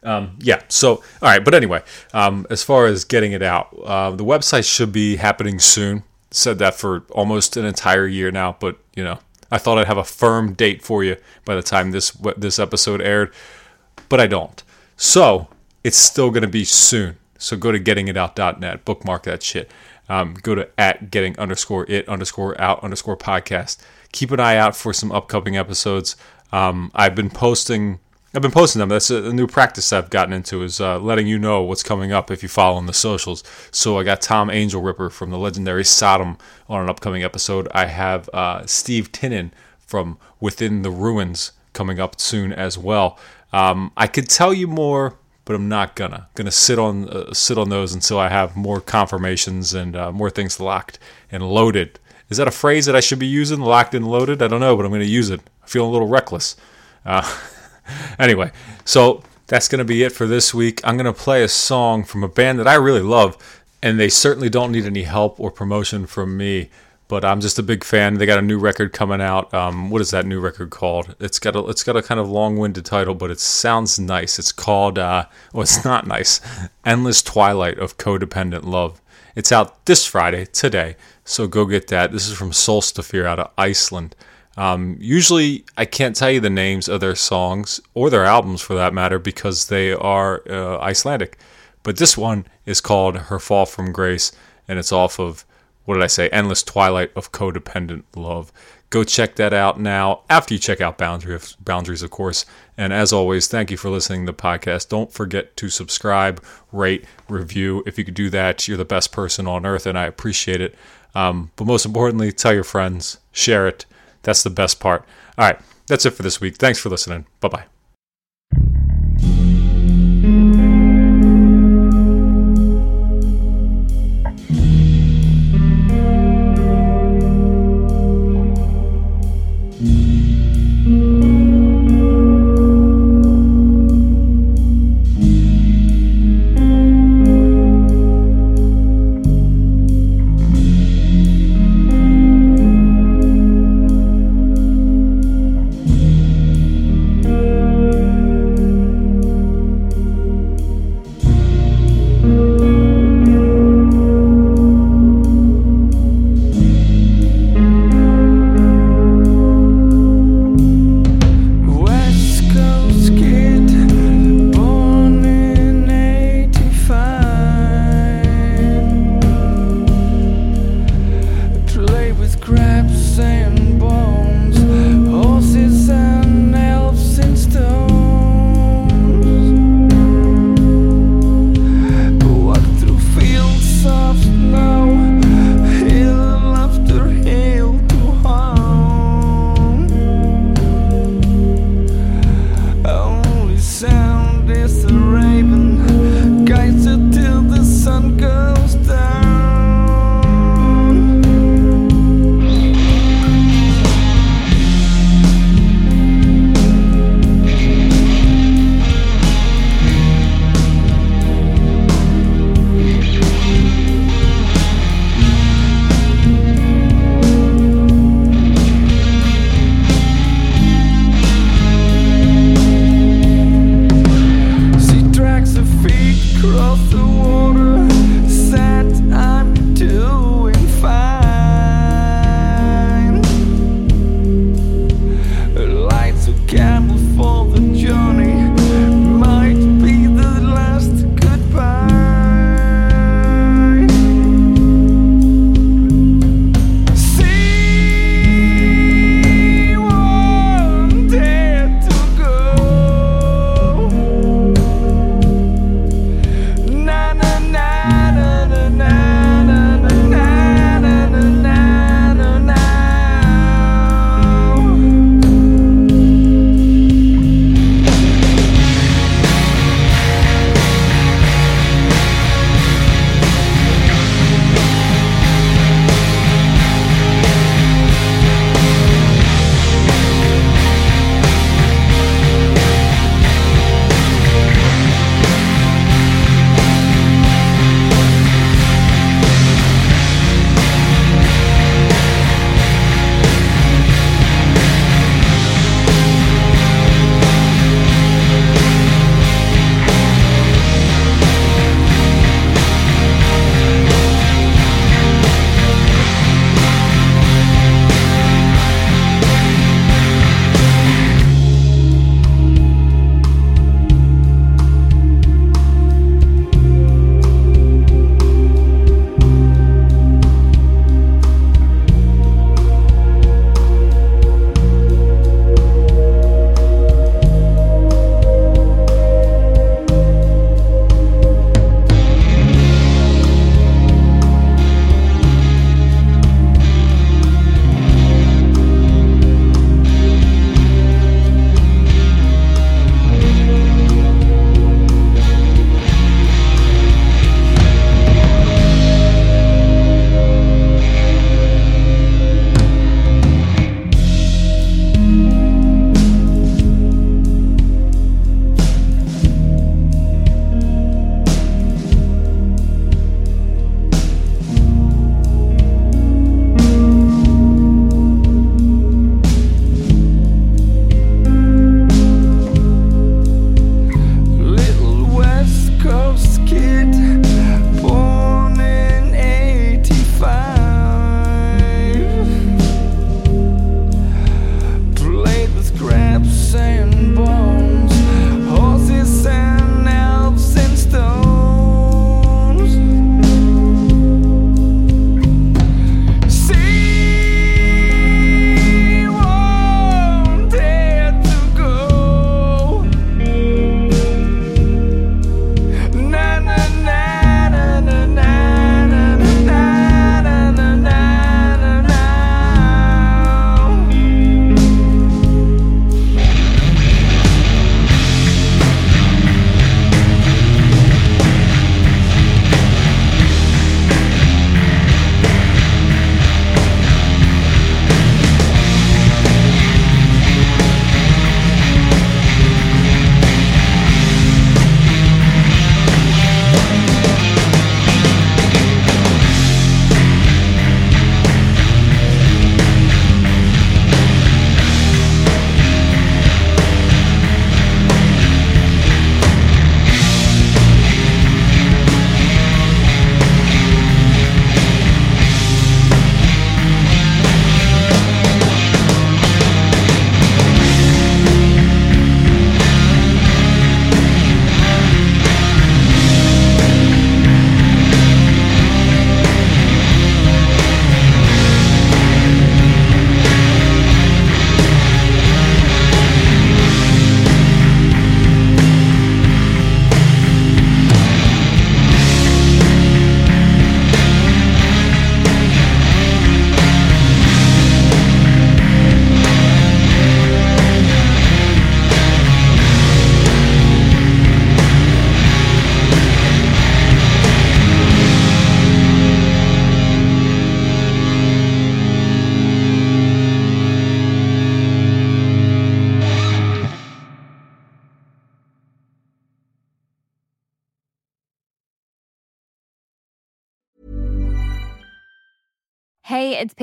Um, yeah. So, all right. But anyway, um, as far as getting it out, uh, the website should be happening soon. Said that for almost an entire year now, but you know, I thought I'd have a firm date for you by the time this this episode aired, but I don't. So it's still going to be soon. So go to gettingitout.net, bookmark that shit. Um, go to at getting underscore it underscore out underscore podcast. Keep an eye out for some upcoming episodes. Um, I've been posting. I've been posting them. That's a, a new practice I've gotten into is uh, letting you know what's coming up if you follow on the socials. So I got Tom Angelripper from the legendary Sodom on an upcoming episode. I have uh, Steve Tinnon from Within the Ruins coming up soon as well. Um, I could tell you more but I'm not gonna gonna sit on uh, sit on those until I have more confirmations and uh, more things locked and loaded. Is that a phrase that I should be using? Locked and loaded? I don't know, but I'm gonna use it. I feel a little reckless. Uh, anyway, so that's gonna be it for this week. I'm gonna play a song from a band that I really love, and they certainly don't need any help or promotion from me but I'm just a big fan. They got a new record coming out. Um, what is that new record called? It's got a it's got a kind of long-winded title, but it sounds nice. It's called uh, well, it's not nice. Endless Twilight of Codependent Love. It's out this Friday today, so go get that. This is from Solstafir out of Iceland. Um, usually, I can't tell you the names of their songs or their albums for that matter because they are uh, Icelandic. But this one is called Her Fall from Grace, and it's off of what did I say? Endless Twilight of Codependent Love. Go check that out now after you check out Boundaries, Boundaries, of course. And as always, thank you for listening to the podcast. Don't forget to subscribe, rate, review. If you could do that, you're the best person on earth, and I appreciate it. Um, but most importantly, tell your friends, share it. That's the best part. All right, that's it for this week. Thanks for listening. Bye bye.